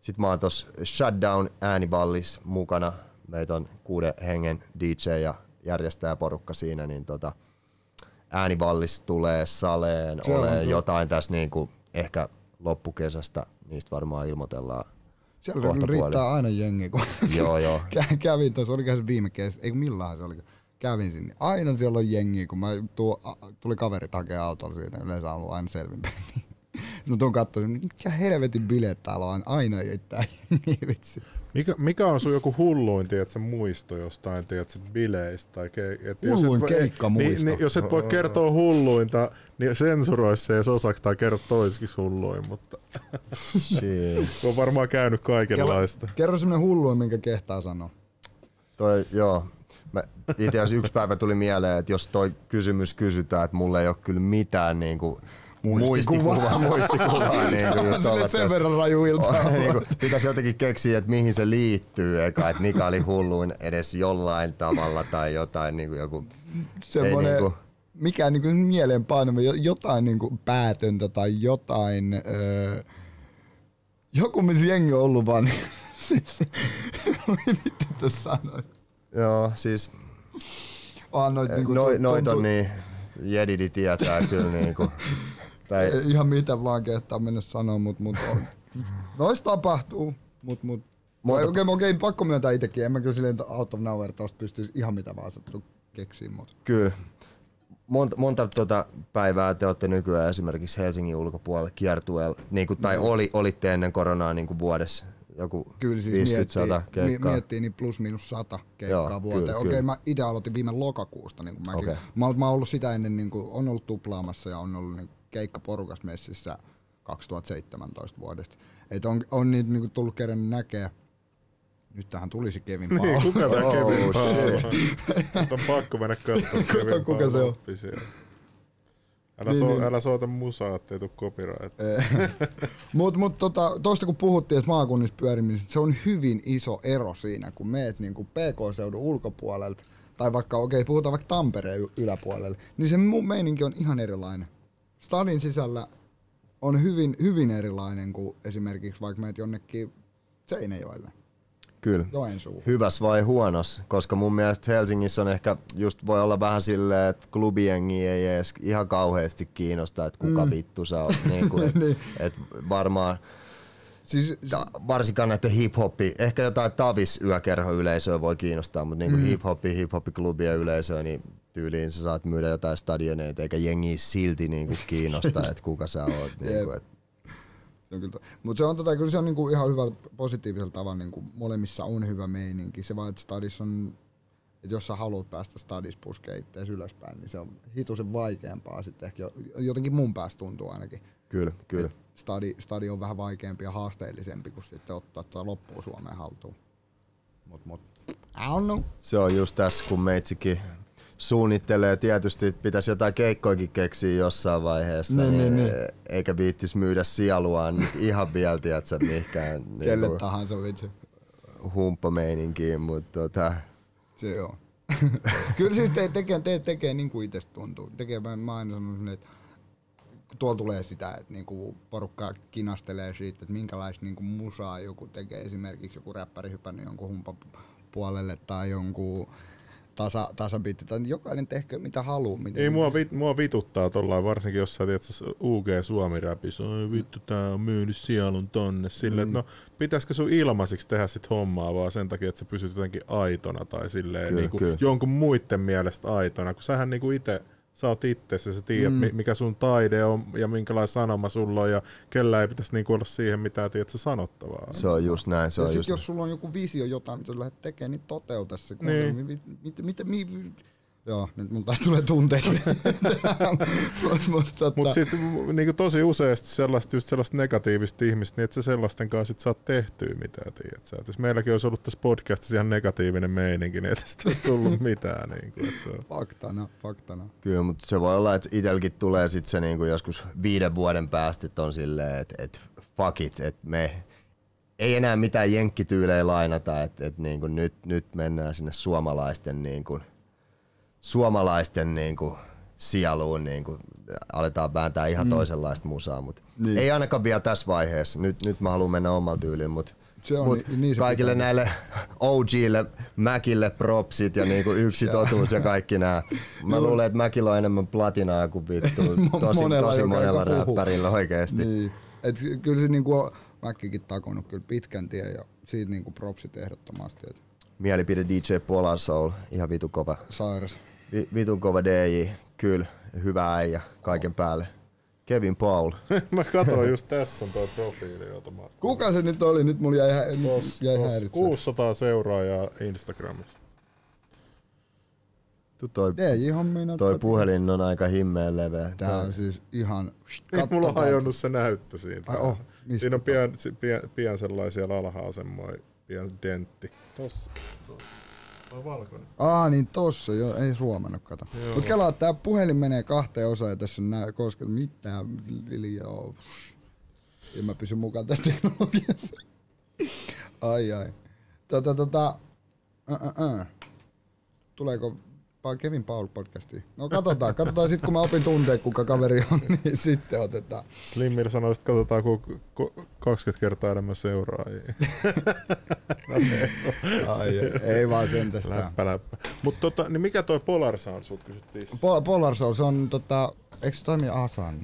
Sitten mä oon tuossa Shutdown äänivallis mukana, meitä on kuuden hengen DJ ja järjestäjäporukka siinä, niin tota, äänivallis tulee saleen, Se ole jotain tässä niinku ehkä loppukesästä, niistä varmaan ilmoitellaan Siellä kohta riittää puolin. aina jengi, kun *laughs* Joo, joo. kä- kävin tuossa, oliko se viime kesä, ei kun milloin se oli, kävin sinne. Aina siellä on jengi, kun mä tuo, a- tuli kaveri hakea autolla siitä, yleensä on ollut aina selvinpäin. No *laughs* tuon katsoin, mikä helvetin bileet täällä on, aina jättää *laughs* jengi vitsi. Mikä, mikä on sun joku hulluin, tiedätkö, muisto jostain, tiedätkö, bileistä? Tai ke, et jos Hulluin et voi- keikkamuisto. Niin, niin, jos et voi kertoa hulluinta, niin sensuroi se edes osaksi tai kerro toisikin hulluin, mutta *laughs* on varmaan käynyt kaikenlaista. Kerro semmonen hullu, minkä kehtaa sanoa. Toi, joo. Mä, itse asiassa yksi päivä tuli mieleen, että jos toi kysymys kysytään, että mulla ei ole kyllä mitään niinku, Muistikuvaa. *laughs* muistikuvaa, muistikuvaa *laughs* niin kuin Sille sen verran raju ilta. *laughs* niin kuin, pitäisi jotenkin keksiä, että mihin se liittyy eka, että mikä oli hulluin edes jollain tavalla tai jotain niin kuin joku. semmoinen, Ei niinku- mikä niinku mieleenpainava, jo- jotain niinku päätöntä tai jotain, öö, joku missä jengi on ollut vaan, siis, mitä tässä sanoin? Joo, siis Vaan noit niinku, noi, tu- noit on niin, jedidi tietää kyllä niinku. Tai, ei Ihan mitä vaan kehtaa mennä sanoa, mut, mut on. *laughs* Noista tapahtuu, mut, mut Okei, okei, okei, pakko myöntää itekin. En mä kyllä silleen out of nowhere tosta pystyisi ihan mitä vaan sattuu keksiä, mut. Kyllä. Monta, monta tota päivää te olette nykyään esimerkiksi Helsingin ulkopuolella kiertueella, niin kuin, tai oli, olitte ennen koronaa niin kuin vuodessa joku Kyllä siis 50-100 miettii, keikkaa. miettii niin plus miinus sata keikkaa Joo, vuoteen. kyllä, Okei, kyllä. mä itse aloitin viime lokakuusta. Niin mäkin. Okei. Mä, mä oon ollut sitä ennen, niin kuin, on ollut tuplaamassa ja on ollut niin keikka porukas messissä 2017 vuodesta. Et on, on niitä niin kuin, tullut kerran näkee. Nyt tähän tulisi Kevin Paul. Niin, kuka tää Oh, Kevin. Paul? on pakko mennä katsomaan Kevin kuka se on. Älä, Niin, niin, so, niin. älä soita musaa, ettei tuu copyright. *laughs* Mutta mut, tota, toista kun puhuttiin, että maakunnissa pyörimistä, se on hyvin iso ero siinä, kun meet niin kuin PK-seudun ulkopuolelta tai vaikka, okei, okay, puhutaan vaikka Tampereen yläpuolelle, niin se meininki on ihan erilainen. Stadin sisällä on hyvin, hyvin erilainen kuin esimerkiksi vaikka meet jonnekin Seinäjoelle, Kyllä. Joensuuhun. Hyväs vai huonos? Koska mun mielestä Helsingissä on ehkä just voi olla vähän silleen, että klubijengi ei edes ihan kauheasti kiinnosta, että kuka mm. vittu sä oot. niin kuin, *laughs* et, Niin. et varmaan Siis, ta, varsinkaan näiden hip-hoppi, ehkä jotain tavis yökerhoyleisöä voi kiinnostaa, mutta niinku mm. hip-hoppi, hip-hoppiklubien yleisöä, niin tyyliin sä saat myydä jotain stadioneita, eikä jengi silti niinku kiinnosta, *laughs* että kuka sä oot. Niinku, et, mutta se on, tota, kyllä se on niinku ihan hyvä positiivisella tavalla, niinku molemmissa on hyvä meininki. Se vaan, että stadis on, että jos sä haluat päästä stadis puskeen ittees ylöspäin, niin se on hitusen vaikeampaa sitten ehkä jo- jotenkin mun päästä tuntuu ainakin. kyllä, kyllä. Stadi, stadi on vähän vaikeampi ja haasteellisempi kuin sitten ottaa tuota loppua Suomeen haltuun. Mut, mut, I don't know. Se on just tässä, kun meitsikin suunnittelee. Tietysti että pitäisi jotain keikkoikin keksiä jossain vaiheessa, Niin, niin, niin, niin, eikä viittis myydä sieluaan nyt ihan vielä, tiedätkö, mihinkään *laughs* Kelle niinku, tahansa vitsi. humppameininkiin, mutta tota, Se on. *laughs* Kyllä siis te, tekee, te, tekee niin kuin itse tuntuu. Tekee mä aina sanon että tuolla tulee sitä, että niinku porukka kinastelee siitä, että minkälaista niinku musaa joku tekee. Esimerkiksi joku räppäri hypännyt jonkun humpan puolelle tai jonkun tasa, tasabiitti. Tai jokainen tehkö mitä haluaa. Miten Ei mua, vit, mua vituttaa tollain, varsinkin jos sä tiedät, UG Suomi räpissä, oi vittu tää on myynyt sielun tonne. Silleen, Mm. no pitäisikö sun ilmaisiksi tehdä sit hommaa vaan sen takia, että sä pysyt jotenkin aitona tai silleen Kyllä, niinku kyllä. jonkun muiden mielestä aitona, kun sähän niinku itse sä oot itse sä tiedät, mm. mikä sun taide on ja minkälainen sanoma sulla on ja kellä ei pitäisi niinku olla siihen mitään tiedät, sä sanottavaa. se on just näin. Se ja on sit just jos sulla on joku visio jotain, mitä sä lähdet tekemään, niin toteuta se. Niin. Mit, mit, mit, mit, mit, joo, nyt mulla taas tulee tunteet. *laughs* Mut- mut tota- Mutta sitten niinku tosi useasti sellaista, just sellaista negatiivista ihmistä, niin että sä sellaisten kanssa sit saat tehtyä mitään, tiedät sä. Et jos meilläkin olisi ollut tässä podcastissa ihan negatiivinen meininki, niin ei tästä olisi tullut *laughs* mitään. Niin kuin, että se on. Faktana, faktana. Kyllä, mutta se voi olla, että itelläkin tulee sit se niinku joskus viiden vuoden päästä, että on silleen, että et fuck it, että me ei enää mitään jenkkityylejä lainata, että et niinku nyt, nyt mennään sinne suomalaisten, niinku, suomalaisten niinku sieluun, niinku, aletaan vääntää ihan mm. toisenlaista musaa, mutta Niin. niin. ei ainakaan vielä tässä vaiheessa. Nyt, nyt mä haluan mennä omalla tyyliin, mutta Se on, Mut niin, niin se kaikille pitää. näille OGille, Mäkille propsit ja niinku yksi totuus ja kaikki nämä. Mä luulen, että Mäkillä on enemmän platinaa kuin vittu *laughs* tosi, Monella, tosi monella räppärillä oikeesti. Niin. Et kyllä se niinku on Mäkkikin takonut kyllä pitkän tien ja siitä niinku propsit ehdottomasti. Et Mielipide DJ Polar Soul, ihan vitu kova. sairas. Vi, vitun kova DJ, kyllä, hyvä äijä kaiken päälle. Kevin Paul. *laughs* Mä katsoin just tässä on tuo profiili, jota mä... Kuka se nyt oli? Nyt mulla jäi, hä- Tos, jäi tos, häiritsemään. 600 seuraajaa Instagramissa. Tu toi, DJ-hommia toi puhelin on aika himmeen leveä. Tää on siis ihan... Ei mulla on hajonnut se näyttö siitä. Ai oh, mistä Siinä on pian, pian, pian sellaisia alhaalla semmoinen pian dentti. Tossa. tossa. Vai valkoinen? Aa, niin tossa, jo, ei suomannut, kato. Mut kelaa, tää puhelin menee kahteen osaan ja tässä on nää, koska mitään liljaa. Ja mä pysyn mukaan tässä teknologiassa. Ai ai. Tota, tota, ä, ä, ä. Tuleeko Kevin Paul podcastiin? No katsotaan, katsotaan sitten kun mä opin tuntea kuka kaveri on, *laughs* niin sitten otetaan. Slimmir sanoi, että katsotaan ku, ku, 20 kertaa enemmän seuraajia. *laughs* Ai, ei vaan sen tästä. läppä, läppä. Mut tota, niin mikä toi Polar Sound sut kysyttiin? Po- Polar Soul, se on tota, eikö se toimi Asan?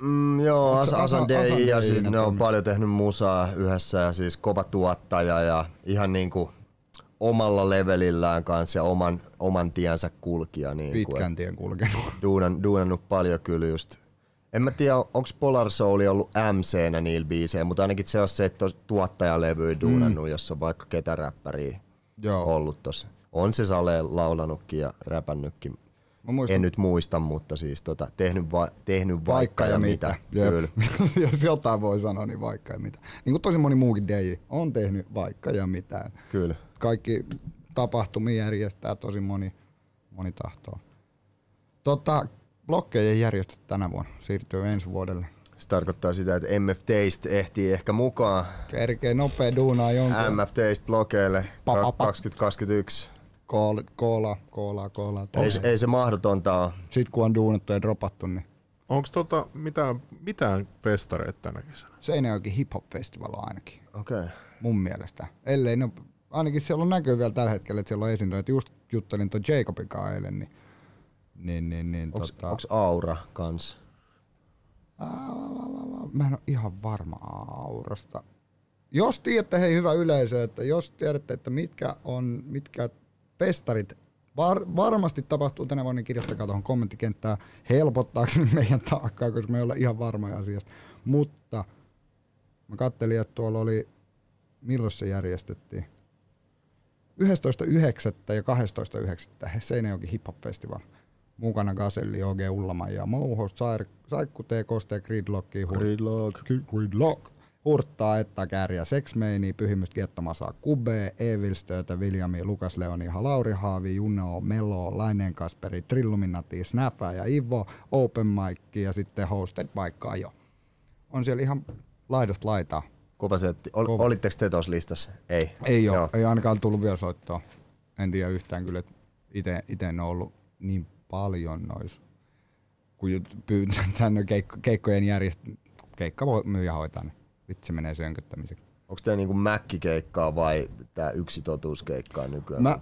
Mm, joo, As- Asa- Asan Asan DJ ja siis ne on paljon tehnyt musaa yhdessä ja siis kova tuottaja ja ihan niinku omalla levelillään kanssa ja oman, oman tiensä kulkija. Niinku, Pitkän tien kulkenut. *laughs* duunan, duunannut paljon kyllä just. En mä tiedä, onko Polar Soul ollut MC-nä niillä biisejä, mutta ainakin se on se, että on tuottajalevyä duunannut, mm. jossa on vaikka ketä räppäriä Joo. ollut tossa. On se Sale laulanutkin ja räpännytkin. Mä muistan, En nyt muista, mutta siis tota, tehnyt, va- tehnyt vaikka, vaikka ja mitä. Jep. Kyllä. *laughs* Jos jotain voi sanoa, niin vaikka ja mitä. Niin kuin tosi moni muukin DJ on tehnyt vaikka ja mitä. Kyllä. Kaikki tapahtumia järjestää tosi moni, moni tahtoo. Tota, blokkeja ei järjestä tänä vuonna, siirtyy ensi vuodelle. Se tarkoittaa sitä, että MFTistä ehtii ehkä mukaan Kerkee nopea duunaa jonkun MFTistä blokeille Pa, pa, pa. 2021. Koola, koola, koola, koola. Ei, se- ei se mahdotonta ole. Sitten kun on duunattu ja dropattu, niin Onko tota mitään, mitään festareita tänä kesänä? Seinäjoki Hip Hop Festival ainakin, Okei. Okay. mun mielestä. Ellei ne, ainakin siellä on näkyy vielä tällä hetkellä, että siellä on esiintynyt. Just juttelin tuon Jacobin kanssa eilen, niin, niin, niin, niin Onks, tota, onks Aura kans? mä en ole ihan varma aurasta. Jos tiedätte, hei hyvä yleisö, että jos tiedätte, että mitkä on, mitkä festarit var, varmasti tapahtuu tänä vuonna, niin kirjoittakaa tuohon kommenttikenttään helpottaakseni meidän taakkaa, koska me ei olla ihan varmoja asiasta. Mutta mä kattelin, että tuolla oli, milloin se järjestettiin? 11.9. ja 12.9. Seinäjoki Hip Hop Festival. Mukana Gaselli, OG Ullama ja Mouhos, Saikku, T, Koste, Gridlocki, Hur- Gridlock. Gridlock. Hurttaa, Etta, Kääriä, Sexmeini, Pyhimystä, Kiettomasa, Kube, Evilstöötä, Viljami, Lukas Leoni, Lauri Haavi, Juno, Melo, Laineen Kasperi, Trilluminati, Snappa ja Ivo, Open Mic ja sitten Hosted vaikka Ajo. On siellä ihan laidasta laitaa. Kova setti. Ol, Kova. Olitteko te tuossa listassa? Ei. Ei ole, Joo. ei ainakaan tullut vielä soittoa. En tiedä yhtään kyllä, että ite en ole ollut niin paljon nois, kun pyytän keikkojen järjest... Keikka voi myyjä hoitaa, niin vitsi se menee sönköttämiseksi. Onko teillä niinku mäkkikeikkaa vai tää yksi totuuskeikkaa nykyään? Mä,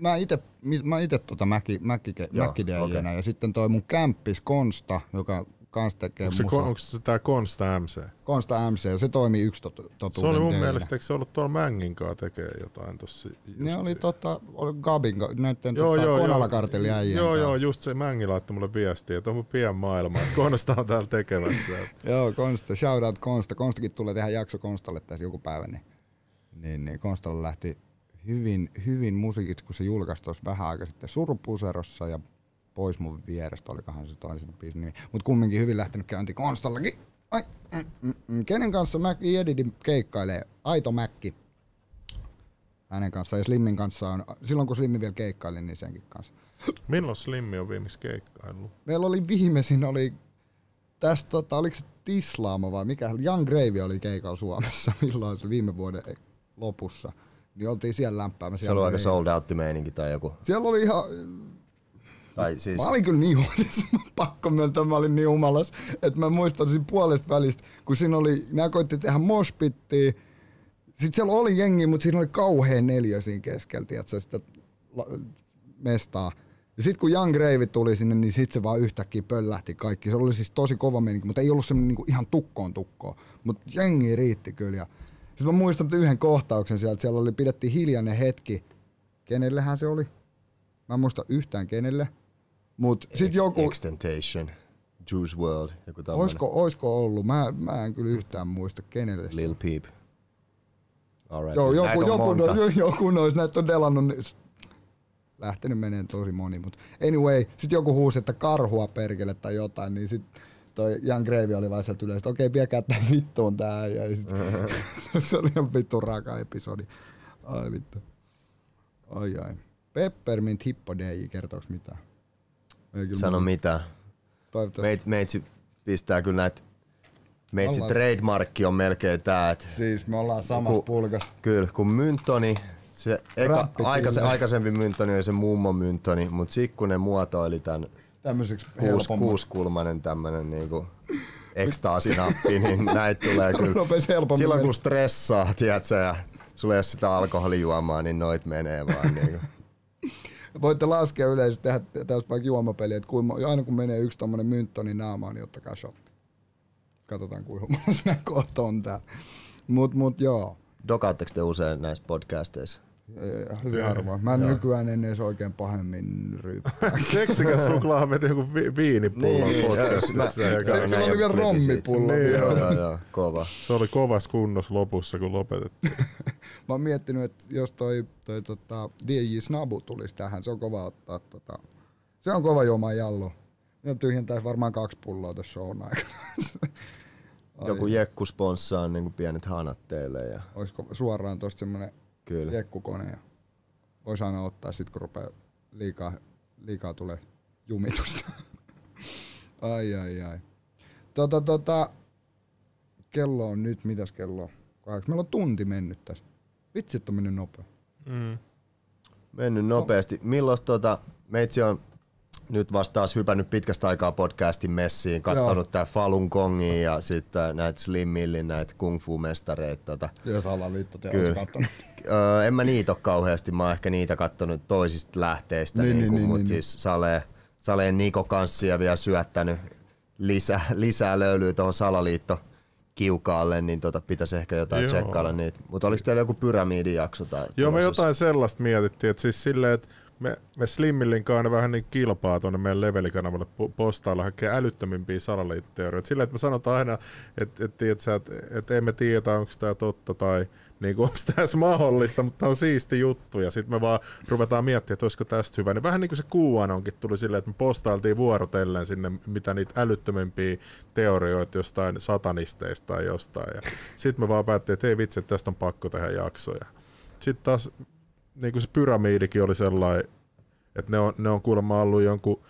mä ite, mi- mä ite tota mäki, mäki, Joo, mäki okei. ja sitten toi mun kämppis Konsta, joka kans tekee Onko se, musaa. onko se tää Konsta MC? Konsta MC, se toimii yksi tot, totuuden Se oli mun DJ-nä. mielestä, eikö se ollut tuolla Mängin kanssa tekee jotain tossa? Ne oli tota, oli Gabin, näitten Joo, tota, joo, Konala joo. kartelli äijien Joo, joo, just se Mängi laittoi mulle viestiä, että onko pien maailma, että Konsta on täällä tekemässä. *laughs* Joo, Konsta, shout out Konsta. Konstakin tulee tehdä jakso Konstalle tässä joku päivä, niin, niin, niin Konstalle lähti hyvin, hyvin musiikit, kun se julkaisi tuossa vähän aika sitten Surpuserossa ja Pois mun vierestä, olikohan se toinen biisin nimi. Mutta kumminkin hyvin lähtenyt käyntiin Konstallakin. Ai, mm, mm, mm. Kenen kanssa Mäkki Edidin keikkailee? Aito Mäkki. Hänen kanssaan ja Slimmin kanssa on, silloin kun Slimmi vielä keikkaili, niin senkin kanssa. Milloin Slimmi on viimeksi keikkaillut? Meillä oli viimeisin, oli tästä, tota, oliko se Tislaamo vai mikä, Young Gravy oli keikalla Suomessa, *laughs* milloin se viime vuoden lopussa. Niin oltiin siellä lämpäämässä. Se oli aika sold out meininki tai joku. Siellä oli ihan, Tai siis, mä olin kyllä niin huolissa, *laughs* pakko myöntää, mä olin niin humalas, että mä muistan siinä puolesta välistä, kun siinä oli, nämä koitti tehdä moshpittiä, sitten siellä oli jengi, mutta siinä oli kauhean neljä siinä keskellä, tiedätkö, sitä mestaa. Ja sitten kun Young Gravy tuli sinne, niin sitten se vaan yhtäkkiä pöllähti kaikki. Se oli siis tosi kova meininki, mutta ei ollut semmoinen niinku ihan tukkoon tukkoon. Mutta jengi riitti kyllä. Sitten mä muistan yhden kohtauksen sieltä. Siellä oli, pidettiin hiljainen hetki. Kenellehän se oli? Mä en muista yhtään kenelle. Mutta sitten joku, Extentation, Juice World, joku tämmönen. oisko, oisko ollut? Mä, mä en kyllä yhtään muista kenelle. Lil Peep. Alright. Joo, joku, joku, no, *laughs* joku noista näitä on delannut, niin lähtenyt menee tosi moni, mutta anyway, sitten joku huusi, että karhua perkele tai jotain, niin sitten toi Jan Greivi oli vaan sieltä yleensä, okei, viekää tää vittuun tää, ja sit, *laughs* *laughs* se oli ihan vittu raka episodi. Ai vittu. Ai ai. Peppermint Hippo DJ, kertooks mitään? Ei kyllä Sano mitä. Toivottavasti. Meit, meitsi pistää kyllä näitä Meitsi trademarkki on melkein tää, että Siis me ollaan samassa Ku- pulkas. Kyllä, kun myntoni, se eka, Räppi aikaise, kyllä. aikaisempi myntoni oli se mummon myntoni, mutta Sikkunen muotoili tämän Tämmöiseksi kuus, kuuskulmanen tämmönen niinku ekstaasinappi, niin näitä tulee *laughs* kyllä. Silloin kun stressaa, tiedätkö, ja sulla ei ole sitä alkoholijuomaa, niin noit menee vaan niinku. *laughs* Voitte laskea yleisesti tehdä tästä vaikka juomapeliä, että kuinka, aina kun menee yksi tommonen mynttoni naamaan, niin ottakaa shotti. Katsotaan kuinka humalassa *laughs* kohta on tää. Mut, mut joo. Dokaatteko te usein näissä podcasteissa? Eh, Hyvin harvoin. Mä en nykyään en edes oikein pahemmin ryyppää. *laughs* Seksikäs suklaa veti joku vi- viinipullon Niin, podcastissa. Sillä oli vielä rommipullo. Niin, Joo, joo. joo, kova. Se oli kovassa kunnossa lopussa, kun lopetettiin. *laughs* Mä oon miettinyt, että jos toi, toi tota, DJ Snabu tulisi tähän, se on kova ottaa tota, se on kova juoma jallu. Ja tyhjentäisi varmaan kaksi pulloa tässä shown aikana. *laughs* Joku jekku sponssaa niin pienet hanat teille ja Olisiko suoraan tosta semmonen kyllä. jekkukone ja voisi aina ottaa sit kun rupeaa liikaa, liikaa tulee jumitusta. *laughs* ai ai ai. Tota tota, kello on nyt, mitäs kello on? Kahdeksan. Meillä on tunti mennyt tässä. Vitsi, että on mennyt nopea. Mm. mennyt nopeasti. Milloin tota, meitsi on nyt vasta taas hypännyt pitkästä aikaa podcastin messiin, katsonut tää Falun Gongin ja sitten näitä Slim Millin näitä kung fu mestareita. Tota. Ja salaliitto te Kyllä. oot kattonut. Öö, *laughs* en mä niitä ole kauheasti, mä oon ehkä niitä kattonut toisista lähteistä, Niin, niin, niin, niin, niin, mutta niin, siis Sale, Saleen Niko Kanssia vielä syöttänyt lisää, lisää löylyä tuohon salaliitto kiukaalle, niin tota, pitäisi ehkä jotain Joo. tsekkailla niitä. Mutta oliko teillä joku pyramidijakso? Tai Joo, me jotain sellaista mietittiin, että siis silleen, että me, me Slimmillin kanssa vähän niin kilpaa tuonne meidän levelikanavalle po- postailla hakee älyttömimpiä salaliittoteorioita. Silleen, että me sanotaan aina, että, että, että, että, että emme tiedä, onko tämä totta tai niin onko tämä mahdollista, mutta tämä on siisti juttu. Ja sitten me vaan ruvetaan miettimään, että olisiko tästä hyvä. Niin vähän niin kuin se QAnonkin tuli silleen, että me postailtiin vuorotellen sinne, mitä niitä älyttömimpiä teorioita jostain satanisteista tai jostain. Ja sitten me vaan päättiin, että ei vitsi, tästä on pakko tehdä jaksoja. Sitten taas niin kuin se pyramiidikin oli sellainen, että ne on, ne on kuulemma ollut jonkun,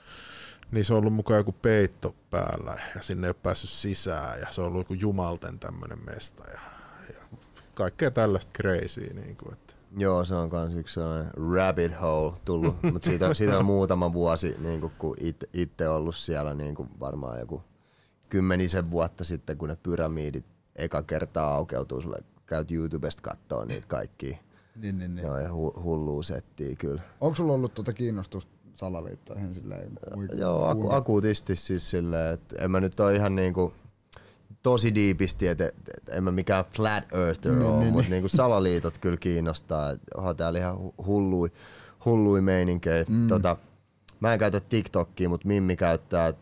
niin se on ollut mukaan joku peitto päällä ja sinne ei ole päässyt sisään ja se on ollut joku jumalten tämmöinen mesta ja, ja kaikkea tällaista crazy. Niin kuin, että. Joo, se on kans yksi sellainen rabbit hole tullut, mutta siitä, siitä on muutama vuosi, niin kuin, kun itse, ollut siellä niin kuin varmaan joku kymmenisen vuotta sitten, kun ne pyramidit eka kertaa aukeutuu sulle, käyt YouTubesta kattoo niitä kaikkia. Niin, niin, niin. Joo, ja hu- settiä kyllä. Onko sulla ollut tuota kiinnostusta salaliittoihin silleen? Joo, aku, akuutisti siis silleen, että en mä nyt ole ihan niinku tosi diipisti, että et, et, en mä mikään flat earther niin, ole, mutta niinku salaliitot kyllä kiinnostaa. Onhan täällä ihan hu- hullui, hullui meininkejä. Mm. Tota, mä en käytä TikTokia, mutta Mimmi käyttää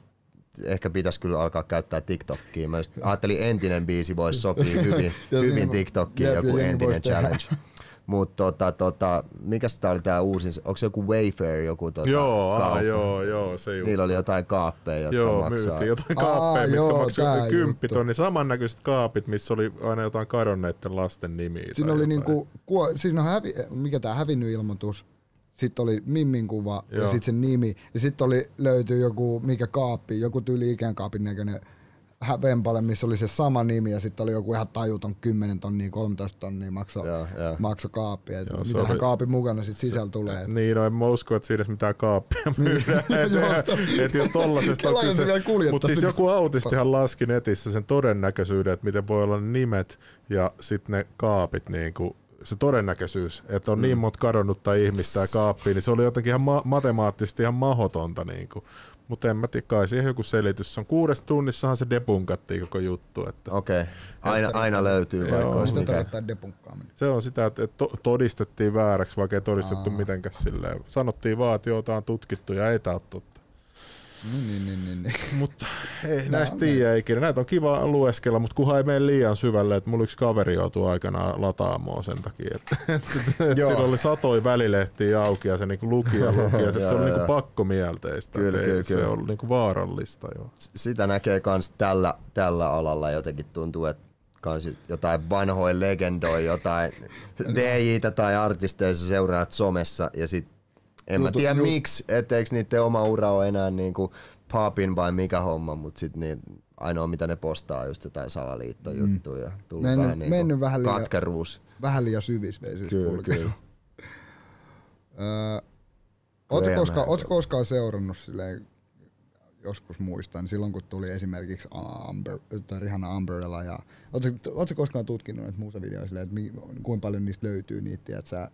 ehkä pitäisi kyllä alkaa käyttää TikTokia. Mä ajattelin entinen biisi voisi sopia *laughs* hyvin, Ja hyvin TikTokiin, joku entinen challenge. *laughs* Mutta tota, tota, mikä tää oli tää uusin, onko se joku Wayfair, joku tota, Joo, aa, joo, joo, se juttu. Niillä oli jotain kaappeja, jotka Joo, maksaa. myytiin jotain Aa, kaappeja, mitkä joo, tonni. Samannäköiset kaapit, missä oli aina jotain kadonneiden lasten nimiä. Siinä oli jotain. niinku, kuo, siinä on hävi, mikä tää hävinnyt ilmoitus, sitten oli Mimmin kuva Joo. ja Joo. sitten sen nimi. Ja sitten oli, löytyi joku, mikä kaappi, joku tyyli ikään kaapin näköinen vempale, missä oli se sama nimi ja sitten oli joku ihan tajuton 10 tonnia, 13 tonnia makso, Joo, joo. makso kaappi. Et Joo, se mitähän oli- kaapin mukana sitten sisällä tulee. Niin, no en mä usko, että siinä mitään kaappia myydään. *laughs* Josta- et, et jos tollasesta Kela, jos se vielä kuljettaisi Mutta siis joku autistihan laski netissä sen todennäköisyyden, että miten voi olla nimet ja sitten ne kaapit niin kuin, se todennäköisyys, että on mm. niin monta kadonnutta ihmistä ja kaappia, niin se oli jotenkin ihan ma- matemaattisesti ihan mahdotonta. Niin kuin. Mutta en mä tiedä, kai siihen joku selitys. Se on kuudessa tunnissahan se depunkattiin koko juttu. Että Okei, aina, aina löytyy, vaikka Joo. olisi Mitä mikä. se on sitä, että to- todistettiin vääräksi, vaikka ei todistettu mitenkään silleen. Sanottiin vaan, että joo, tää on tutkittu ja ei tää ole Niin, niin, niin, niin, niin. *laughs* Mutta ei näistä tiedä ikinä. Näitä on kiva lueskella, mutta kunhan ei mene liian syvälle, että mulla yksi kaveri joutui aikanaan lataamoon sen takia, että, *laughs* että Joo. sillä oli satoi välilehtiä auki ja se niinku luki ja luki ja se, *laughs* se oli niinku pakkomielteistä. Kyllä, kyllä, se kyllä. on niinku vaarallista jo. Sitä näkee kans tällä, tällä alalla jotenkin tuntuu, että kans jotain vanhoja legendoja, jotain DJtä tai artisteja sä seuraat somessa ja sit en mä tiedä miksi, etteikö niiden oma ura ole enää niinku popin vai mikä homma, mutta sit niin ainoa mitä ne postaa just jotain salaliittojuttuja ja tullut Mennyt- vähän niinku mennyt vähän liian- katkeruus. Vähän liian syvisveisyys Kyllä, kulkenut. kyllä. Öö, Oletko koskaan, ootko koskaan seurannut silleen, joskus muistan, silloin kun tuli esimerkiksi Amber, tai Rihanna Umbrella, ja ootko, ootko koskaan tutkinut näitä musavideoita silleen, että mi, kuinka paljon niistä löytyy niitä, että sä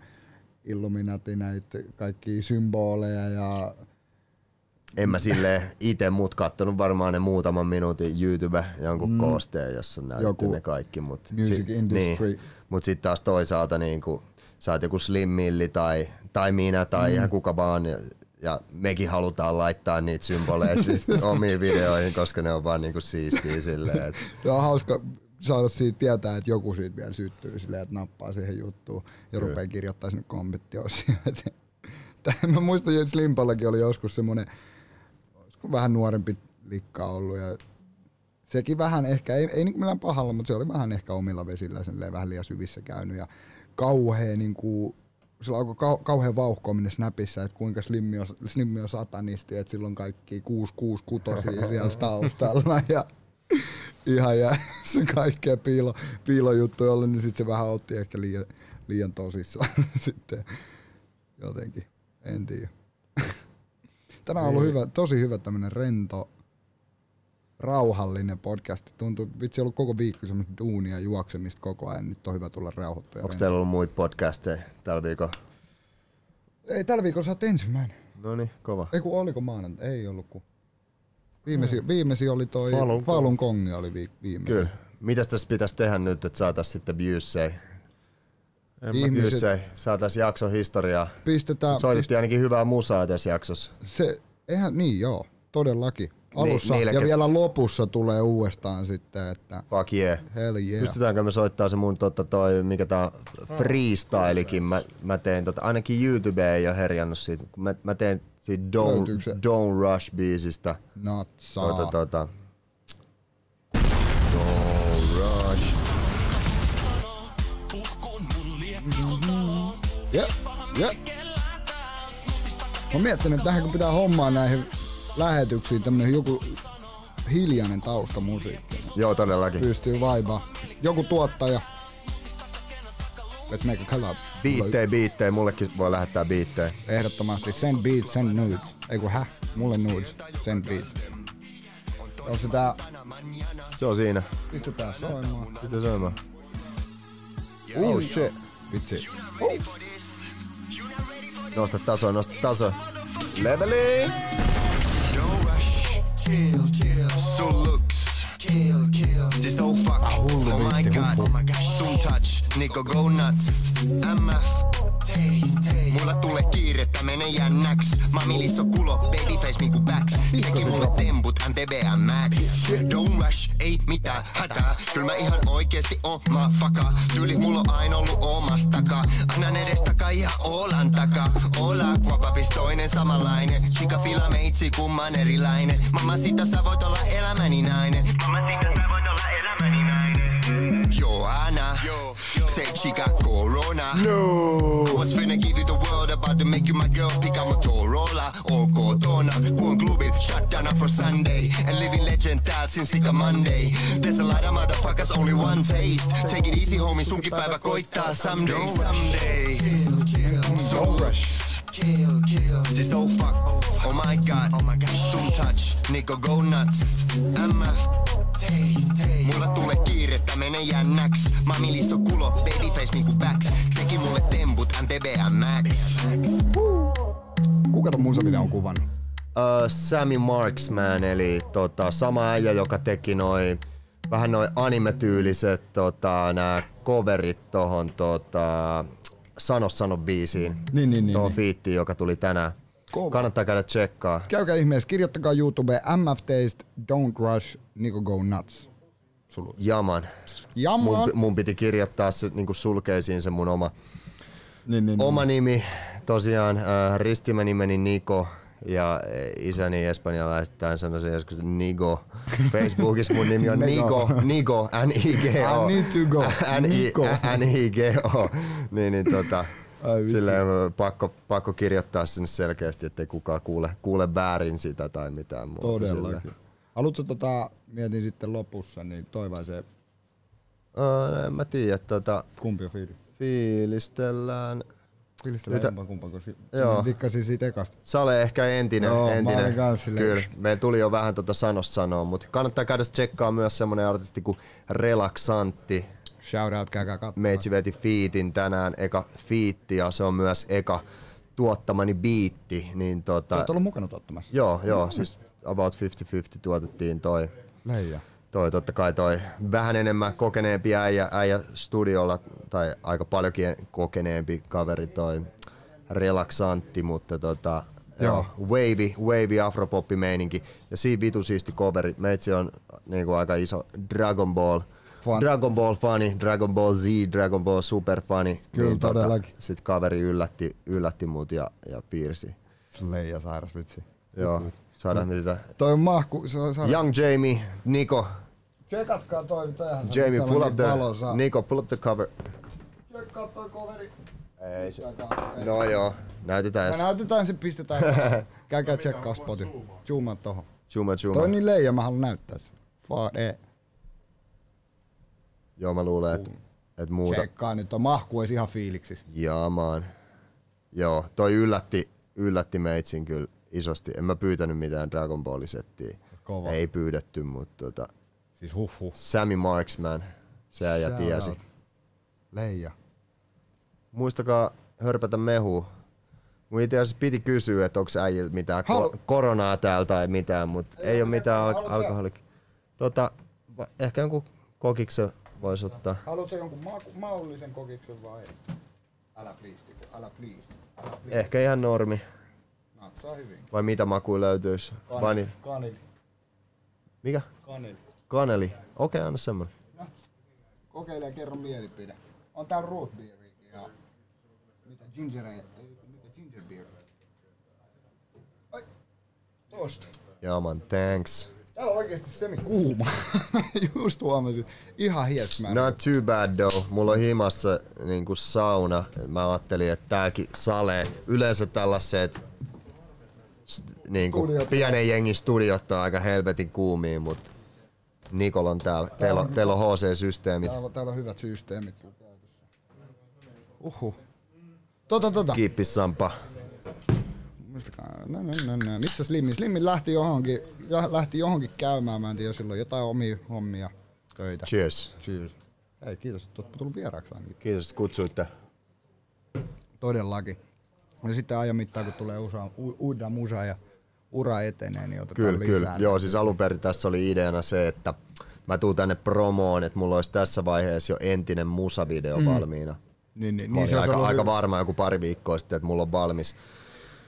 Illuminati näitä kaikki symboleja ja En mä sille itse mut kattonut varmaan ne muutaman minuutin YouTube jonkun mm. koosteen, jossa on näytetty Joku ne kaikki. Mut music industry. Niin, mut sit taas toisaalta niinku, sä oot joku Slim Milli tai, tai minä tai mm. ihan kuka vaan. Ja, ja mekin halutaan laittaa niitä symboleja *laughs* sit omiin videoihin, koska ne on vaan niinku siistiä silleen. Et, on hauska saada siitä tietää, että joku siitä vielä syttyy silleen, että nappaa siihen juttuun ja rupeaa kirjoittaa sinne kommenttiosioon. *laughs* Mä muistan, että Slimpallakin oli joskus semmonen, olisiko vähän nuorempi likka ollut ja sekin vähän ehkä, ei, ei niinku millään pahalla, mutta se oli vähän ehkä omilla vesillä silleen, vähän liian syvissä käynyt ja kauhea niinku, sillä alkoi kau, kauhean vauhkoaminen Snapissa, että kuinka Slimmi on, Slimmi on satanisti, että sillä on kaikki 666 kutosia *laughs* siellä taustalla ja ihan ja *laughs* se kaikkea piilo, piilojuttuja oli, niin sitten se vähän otti ehkä liian, liian tosissaan *laughs* sitten jotenkin. En tiedä. *laughs* Tänään on ollut hyvä, tosi hyvä tämmönen rento, rauhallinen podcast. Tuntuu, vitsi ollut koko viikko semmoista duunia juoksemista koko ajan. Nyt on hyvä tulla rauhoittua. Onko teillä ollut muita podcasteja tällä viikolla? Ei, tällä viikolla sä oot ensimmäinen. No niin, kova. Ei kun oliko maanantai? Ei ollut kun. Viimesi, viimesi oli toi Falun Falun, Kongi oli vi, viimeisin. Kyllä. Mitäs tässä pitäisi tehdä nyt, että saatais sitten viewsei? Ihmiset Viewsei, saatais jakson historiaa. pistetään, Soitettiin ainakin hyvää musaa tässä jaksossa. se, eihän, niin joo, todellakin. Alussa niille, ja ket- vielä lopussa tulee uudestaan sitten, että Fuck yeah. hell yeah. Pystytäänkö me soittaa se mun tota, toi, mikä tää on, freestylikin. Mä, mä teen tota, ainakin YouTube ei ole herjannut siitä. Mä, mä teen siitä? Don't, Don't Rush biisistä. Natsaa. Tota, tota. Don't Rush. Jep, jep. Mä miettinyt, että tähän kun pitää hommaa näihin lähetyksiin tämmönen joku hiljainen taustamusiikki. Joo, todellakin. Pystyy vaibaa. Joku tuottaja. Let's make a collab. Biittei, biittei. Mullekin voi lähettää biittei. Ehdottomasti. Send beats, send nudes. Ei kun häh? Mulle nudes. Send beats. Onko se tää? Se on siinä. Pistetään soimaan. Pistä soimaan. Oh shit. Vitsi. Nosta taso, nosta taso. Leveli! Don't rush, chill, chill. Sun looks. Siis so fuck, oh my god, oh my god. Sun touch, Nico go nuts. MF, taste, taste. Mulla tulee kiirettä, mene jännäks. Mamilis on kulo, babyface niinku backs. Teki mulle temput, MTBM Max. Don't rush, ei mitään hätää. Kyllä mä ihan oikeesti oon faka. Tyyli mulla on aina ollut omas takaa. Annan edes takaa ja olan takaa. Ola, kuopapis toinen samanlainen. Chica fila meitsi, kumman erilainen. Mamma sitä sä voit olla elämäni nainen. Sitä sä voit olla elämäni nainen. Joanna, say chica corona. No, I was finna give you the world, about to make you my girl. Pick up Motorola or kotona. Kuon klubit, shut down for Sunday. And living legend täällä since sika Monday. There's a lot of motherfuckers, only one taste. Take it easy, homie, sunkin päivä koittaa someday, someday. So rush. Kill, kill. Siis so oh, fuck, oh my god, oh my god. Sun touch, Nico go nuts. MF, taste, taste. Mulla tulee kiirettä, mene jännäks. Mamilis on kulo, babyface niinku backs. Teki mulle temput, MTBM Max. Kuka ton musavideo on kuvannut? uh, Sammy Marksman, eli tota, sama äijä, joka teki noi vähän noin anime-tyyliset tota, nämä coverit tohon tota, Sano Sano biisiin. Niin, niin, niin, Tuohon niin. fiittiin, joka tuli tänään. Kova. Kannattaa käydä tsekkaa. Käykää ihmeessä, kirjoittakaa YouTubeen MF Taste, Don't Rush, Nico Go Nuts. Jaman. Jaman. Mun, mun piti kirjoittaa se niin sulkeisiin se mun oma, Niin, niin, oma nimi. Tosiaan äh, ristimänimeni Niko ja äh, isäni espanjalaisittain sanoisin joskus Nigo. Facebookissa mun nimi on *laughs* Nigo, Nigo, N-I-G-O. I need to go. Nigo. N-I-G-O. Niin, niin tota, silleen pakko, pakko kirjoittaa sinne selkeästi, ettei kukaan kuule, kuule väärin sitä tai mitään muuta. Todellakin. Silleen. Haluatko tota, mietin sitten lopussa, niin toivaisee, Öö, en mä tiedä, tota, kumpi on fiili? fiilistellään. Fiilistellään Nyt- jompaa kumpaa, si- Joo. dikkasin siitä ekasta. Sale ehkä entinen. Joo, mä entinen. silleen- Kyllä, meillä tuli jo vähän tota sanos sanoa, mutta kannattaa käydä tsekkaa myös semmonen artisti kuin Relaxantti. Shout out, käykää katsomaan. Meitsi veti fiitin tänään, eka fiitti ja se on myös eka tuottamani biitti. Niin tota, Olet ollut mukana tuottamassa. joo, joo, siis about 50-50 tuotettiin toi. Leija. Toi totta kai toi vähän enemmän kokeneempi äijä, äijä studiolla, tai aika paljonkin kokeneempi kaveri toi relaksantti, mutta tota, joo. wavy, wavy afropoppi meininki. Ja siinä vitu siisti coveri. Meitsi on niinku aika iso Dragon Ball Fan. Dragon Ball fani, Dragon Ball Z, Dragon Ball super fani. Kyllä, todellakin. Tota, sit kaveri yllätti, yllätti mut ja, ja piirsi. Leija sairas vitsi. Joo, saadaan me sitä. Toi on mahku, se on. Young Jamie, Niko, Tsekatkaa toi, tämähän Jamie, täällä pull up niin the. Nico, pull up the cover. Tsekkaa toi coveri. Ei se. No joo, näytetään Me edes. näytetään se, pistetään. *laughs* Käykää tsekkaa spotin. Zoomaa tohon. Chuma chuma. Toi on niin leija, mä haluan näyttää sen. Fade. Joo, mä luulen, että et muuta. Tsekkaa nyt on mahku edes ihan fiiliksis. Jaa, maan. Joo, toi yllätti, yllätti meitsin kyllä isosti. En mä pyytänyt mitään Dragon Ball settiä. Kova. Ei pyydetty, mutta tota, Siis huh huh. Sammy Marksman, se äijä tiesi. out. Leija. Muistakaa hörpätä mehua. Mun itse asiassa piti kysyä, että onko äijillä mitään Halu- ko- koronaa täällä tai mitään, mutta ei, ei ole mitään al- Haluatko sä- alkoholik. Tota, va- ehkä jonkun kokiksen voisi ottaa. Haluatko jonkun ma- maullisen kokiksen vai? Älä please, älä please. Älä please. Ehkä ihan normi. Natsaa hyvin. Vai mitä makuja löytyisi? Vani. Kanil. Mikä? Kanil. Kaneli. Okei, anna semmonen. Nats. Kokeile ja kerro mielipide. On tää root beerikin ja mitä ginger ale, mitä ginger beer. Ai, tosta. Joo man, thanks. Täällä on oikeesti semi kuuma. *laughs* Just huomasin. Ihan hies mä. Not too bad though. Mulla on himassa niinku sauna. Mä ajattelin, että tääkin sale. Yleensä tällaiset st- niinku pienen jengin studiot on aika helvetin kuumia, mut Nikol on täällä. Teillä on, teillä on HC-systeemit. Täällä, on- täällä on hyvät systeemit. Uhu. Tota tota. Kiippi Sampa. Muistakaa. No, no, no, no. Missä Slimmi? Slimmi lähti johonkin, lähti johonkin käymään. Mä en tiedä, on jotain omia hommia, töitä. Cheers. Cheers. Hei, kiitos, että oot tullut vieraaksi ainakin. Kiitos, että kutsuitte. Todellakin. Ja sitten ajan mittaan, kun tulee usa, u, uuden musa ja ura etenee, niin otetaan Kyllä, lisää. kyllä. Joo, siis alun perin tässä oli ideana se, että mä tuun tänne promoon, että mulla olisi tässä vaiheessa jo entinen musavideo mm. valmiina. Niin, niin, Mä niin se aika, aika hyvä. varma joku pari viikkoa sitten, että mulla on valmis.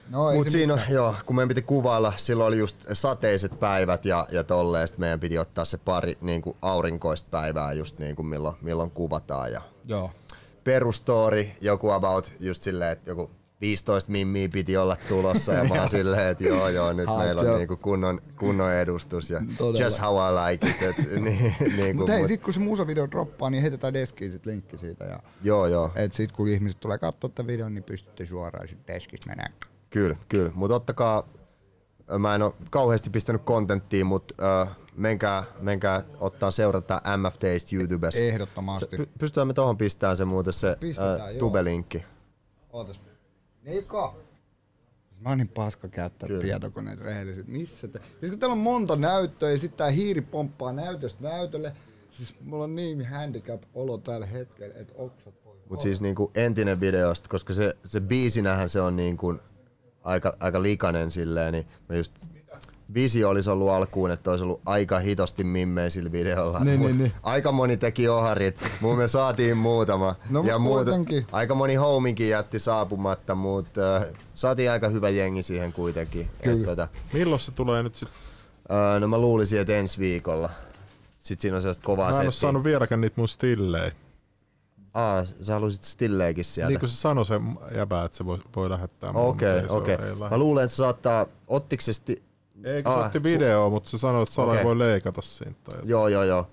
No, Mutta siinä mitään. joo, kun meidän piti kuvailla, silloin oli just sateiset päivät ja, ja tolleen, sit meidän piti ottaa se pari niin kuin aurinkoista päivää just niin kuin milloin, milloin kuvataan. Ja Joo. perustori, joku about just silleen, että joku 15 mimmiä piti olla tulossa ja mä oon *laughs* silleen, että joo joo, nyt Hot meillä on job. niinku kunnon, kunnon edustus ja Todella. just how I like it. Et, *laughs* niin, niinku, Mutta hei, mut- sit kun se musavideo droppaa, niin heitetään deskiin sit linkki siitä. Ja, Joo joo, et sit kun ihmiset tulee katsoa tätä videon, niin pystytte suoraan sit deskistä menee. kyllä, kyllä. Mutta ottakaa, mä en oo kauheasti pistänyt kontenttia, mutta äh, menkää, menkää ottaa seurata MFTistä YouTubessa. Ehdottomasti. Se, py- pystytään me tohon pistämään se muuten se Pistetään, äh, joo. tubelinkki. Ootas. Niko! Mä oon niin paska käyttää Kyllä. tietokoneet rehellisesti. Missä te? Siis kun teillä on monta näyttöä ja sitten tää hiiri pomppaa näytöstä näytölle. Siis mulla on niin handicap olo tällä hetkellä, että oksat pois. Mut siis niinku entinen videosta, koska se, se biisinähän se on niinku aika, aika likainen silleen, niin mä just visio olisi ollut alkuun, että olisi ollut aika hitosti mimmejä sillä videolla. Niin, Mut niin, niin. Aika moni teki oharit, mun me saatiin muutama. No, mut kuitenkin. aika moni homikin jätti saapumatta, mutta äh, saatiin aika hyvä jengi siihen kuitenkin. Et, Kyllä. tota, Milloin se tulee nyt sit? äh, no mä luulisin, että ensi viikolla. Sitten siinä on sellaista kovaa Mä en oo settiä. saanut vieläkään niitä mun stillejä. Aa, sä halusit stilleekin sieltä. Niin kuin se sanoi se jäbä, että se voi, voi lähettää Okei, se okei. ole- ei Mä luulen, että se saattaa, ottiko se sti... Eikö se Ah, otti video, mutta se sanoi, että Sale Okei. voi leikata siitä. Tai jotain. Joo, joo, joo.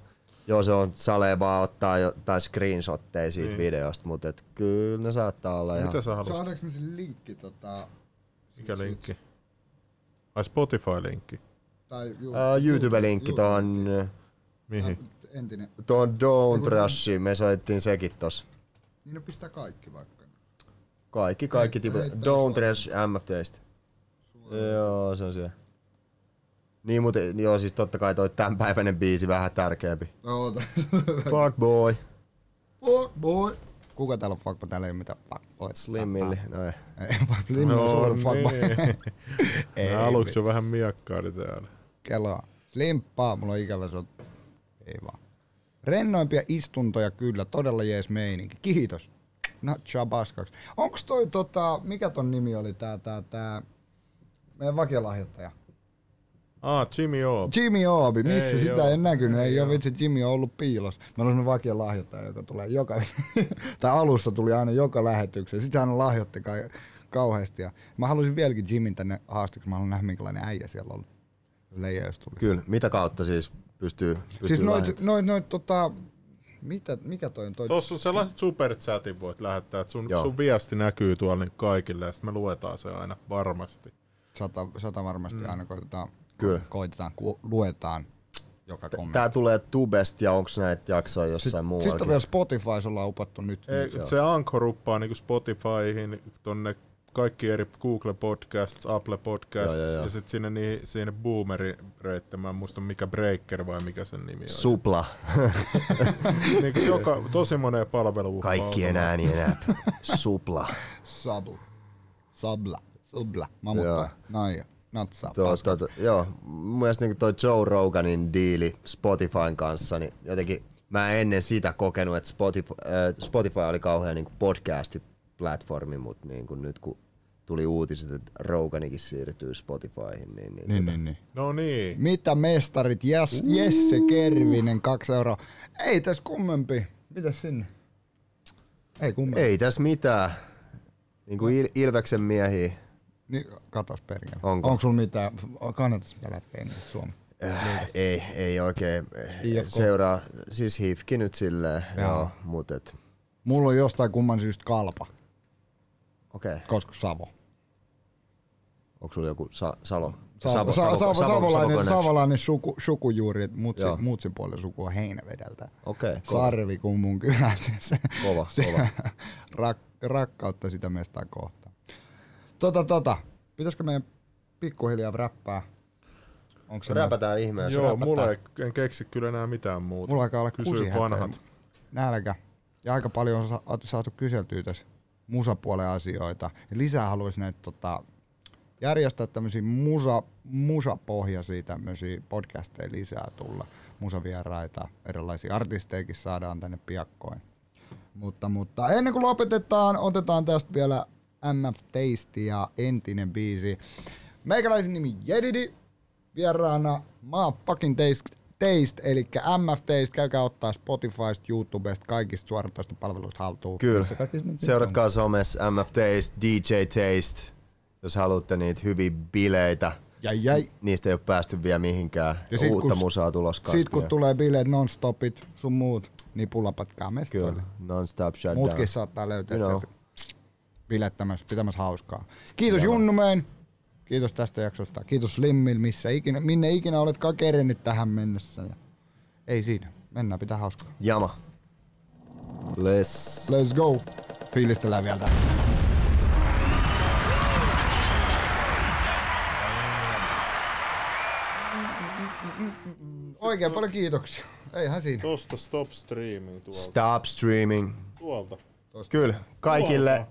Joo, se on Sale vaan ottaa jotain screenshotteja siitä Niin. videosta, mutta et kyllä ne saattaa olla ihan... Mitä sä haluat? Saadaanko me sen linkki tota... Mikä linkki? Ai Spotify-linkki. Tai ju, Uh, YouTube-linkki tuohon, Mihin? Entinen. tuohon Don't Rushiin, me soittiin sekin tossa. Niin no pistää kaikki vaikka. Kaikki, kaikki tipu. heittää Don't Rush MFTistä. Joo, se on siellä. Niin, mutta joo, siis totta kai toi tämänpäiväinen biisi vähän tärkeämpi. Oota. Fuck boy. Fuck boy. Kuka täällä on fuckboy? Täällä ei ole mitään fuckboy. Slimmilli. No ei. Ei, vaan Slimmi on suuri fuckboy. niin. *laughs* Ei, Mä aluksi jo vähän miakkaili täällä. kelaa. Slimppaa, mulla on ikävä se on. Ei vaan. Rennoimpia istuntoja kyllä, todella jees meininki. Kiitos. No, chabaskaksi. Onks toi tota, mikä ton nimi oli tää, tää, tää, meidän vakiolahjoittaja? Ah, Jimmy O. Jimmy Oobi, missä Ei sitä oo. en näkynyt, ei, Ei ole oo. vitsi, Jimmy on ollut piilossa. Meillä on semmonen vakio lahjoittaja, joka tulee joka, *laughs* tai alussa tuli aina joka lähetykseen. Sitten hän lahjoitti ka- kauheasti. Ja mä haluaisin vieläkin Jimin tänne haasteeksi, mä haluan nähdä minkälainen äijä siellä on. Leija, jos tuli. Kyllä, mitä kautta siis pystyy, pystyy Siis noit, lähettämään? noit, noit, tota, mitä, mikä toi on toi? Tuossa on sellaiset superchatin voit lähettää, että sun, Joo. sun viesti näkyy tuolla niin kaikille ja sitten me luetaan se aina varmasti. Sata, sata varmasti mm. aina koitetaan, Kyllä. koitetaan, ku, luetaan joka kommentti. Tää tulee Tubesta ja onks näitä jaksoja jossain Sitten muuallakin? sit on vielä Spotifys ollaan upattu nyt. Ei, se Anchor uppaa niin Spotifyhin tonne kaikki eri Google Podcasts, Apple Podcasts Joo, joo, joo. ja sitten sinne, niin, sinne Boomeri reitte, mä en muista mikä Breaker vai mikä sen nimi on. Supla. *laughs* niin kuin joka, tosi moneen palveluun. Kaikkien äänien app. Supla. Sabla. Sabla. Subla. Mamutta. Naija. Natsaa. Tuo, paska. tuo, tuo, joo, mun mielestä niin toi Joe Roganin diili Spotifyn kanssa, niin jotenkin mä en ennen sitä kokenut, että Spotify, äh, Spotify oli kauhean niin podcast-platformi, mutta niin kuin nyt kun tuli uutiset, että Roganikin siirtyy Spotifyhin, niin, niin, Niin, tota, niin, niin. No niin. Mitä mestarit? Jes, Jesse Kervinen, kaksi euroa. Ei tässä kummempi. Mitäs sinne? Ei kummempi. ei tässä mitään. Niin kuin Il- Ilveksen miehiä. Niin, katos perkele. Onko? Onko sulla mitään? Kannattaisi mitä lähteä englanniksi Suomi? Äh, ei, ei oikein IFK. seuraa. Siis hifki nyt silleen, Joo. joo, mutta et, Mulla on jostain kumman syystä kalpa, okei. Okay. koska Savo. Onko sulla joku sa- Salo? Sa- Sa- Sa- Sa- savolainen, connection? savolainen suku, sukujuuri, mutsi, mutsin puolen suku on heinävedeltä. Okei, kova. Sarvi kun mun kylän. Se, Kova, se, kova. *laughs* Rak, rakkautta sitä mestaa kohtaan. Tota, tota. Pitäisikö meidän pikkuhiljaa räppää? Onko se Räpätään ihmeessä. Joo, räpätään. mulla ei, en keksi kyllä enää mitään muuta. Mulla alkaa olla Kysy kusi vanhat. Nälkä. Ja aika paljon on sa- saatu kyseltyä tässä musapuolen asioita. Ja lisää haluaisin näitä tota, järjestää tämmöisiä musa, musapohjaisia tämmöisiä podcasteja lisää tulla. Musavieraita, erilaisia artisteikin saadaan tänne piakkoin. Mutta, mutta ennen kuin lopetetaan, otetaan tästä vielä MF Taste ja entinen biisi. Meikäläisen nimi Jedidi, vieraana maa fucking taste, taste eli MF Taste, käykää ottaa Spotifysta, YouTubesta, kaikista suoratoista palveluista haltuun. Kyllä. Seuratkaa somessa MF Taste, DJ Taste, jos haluatte niitä hyviä bileitä. Jäi, jäi. Niistä ei ole päästy vielä mihinkään. Ja sit Uutta kun- musaa tulos Sitten kun tulee bileet, non-stopit, sun muut, niin pullapatkaa mestoille. Kyllä, non-stop shutdown. Muutkin saattaa löytää You know. sieltä bilettämässä, pitämässä hauskaa. Kiitos Junnumeen. Kiitos tästä jaksosta. Kiitos Slimmil, missä ikinä, minne ikinä oletkaan kerennyt tähän mennessä. Ja ei siinä. Mennään, pitää hauskaa. Jama. Let's. Let's go. Fiilistellään vielä tähän. Oikein paljon kiitoksia. Eihän siinä. Tosta stop streaming tuolta. Stop streaming. tuolta. Kyllä, kaikille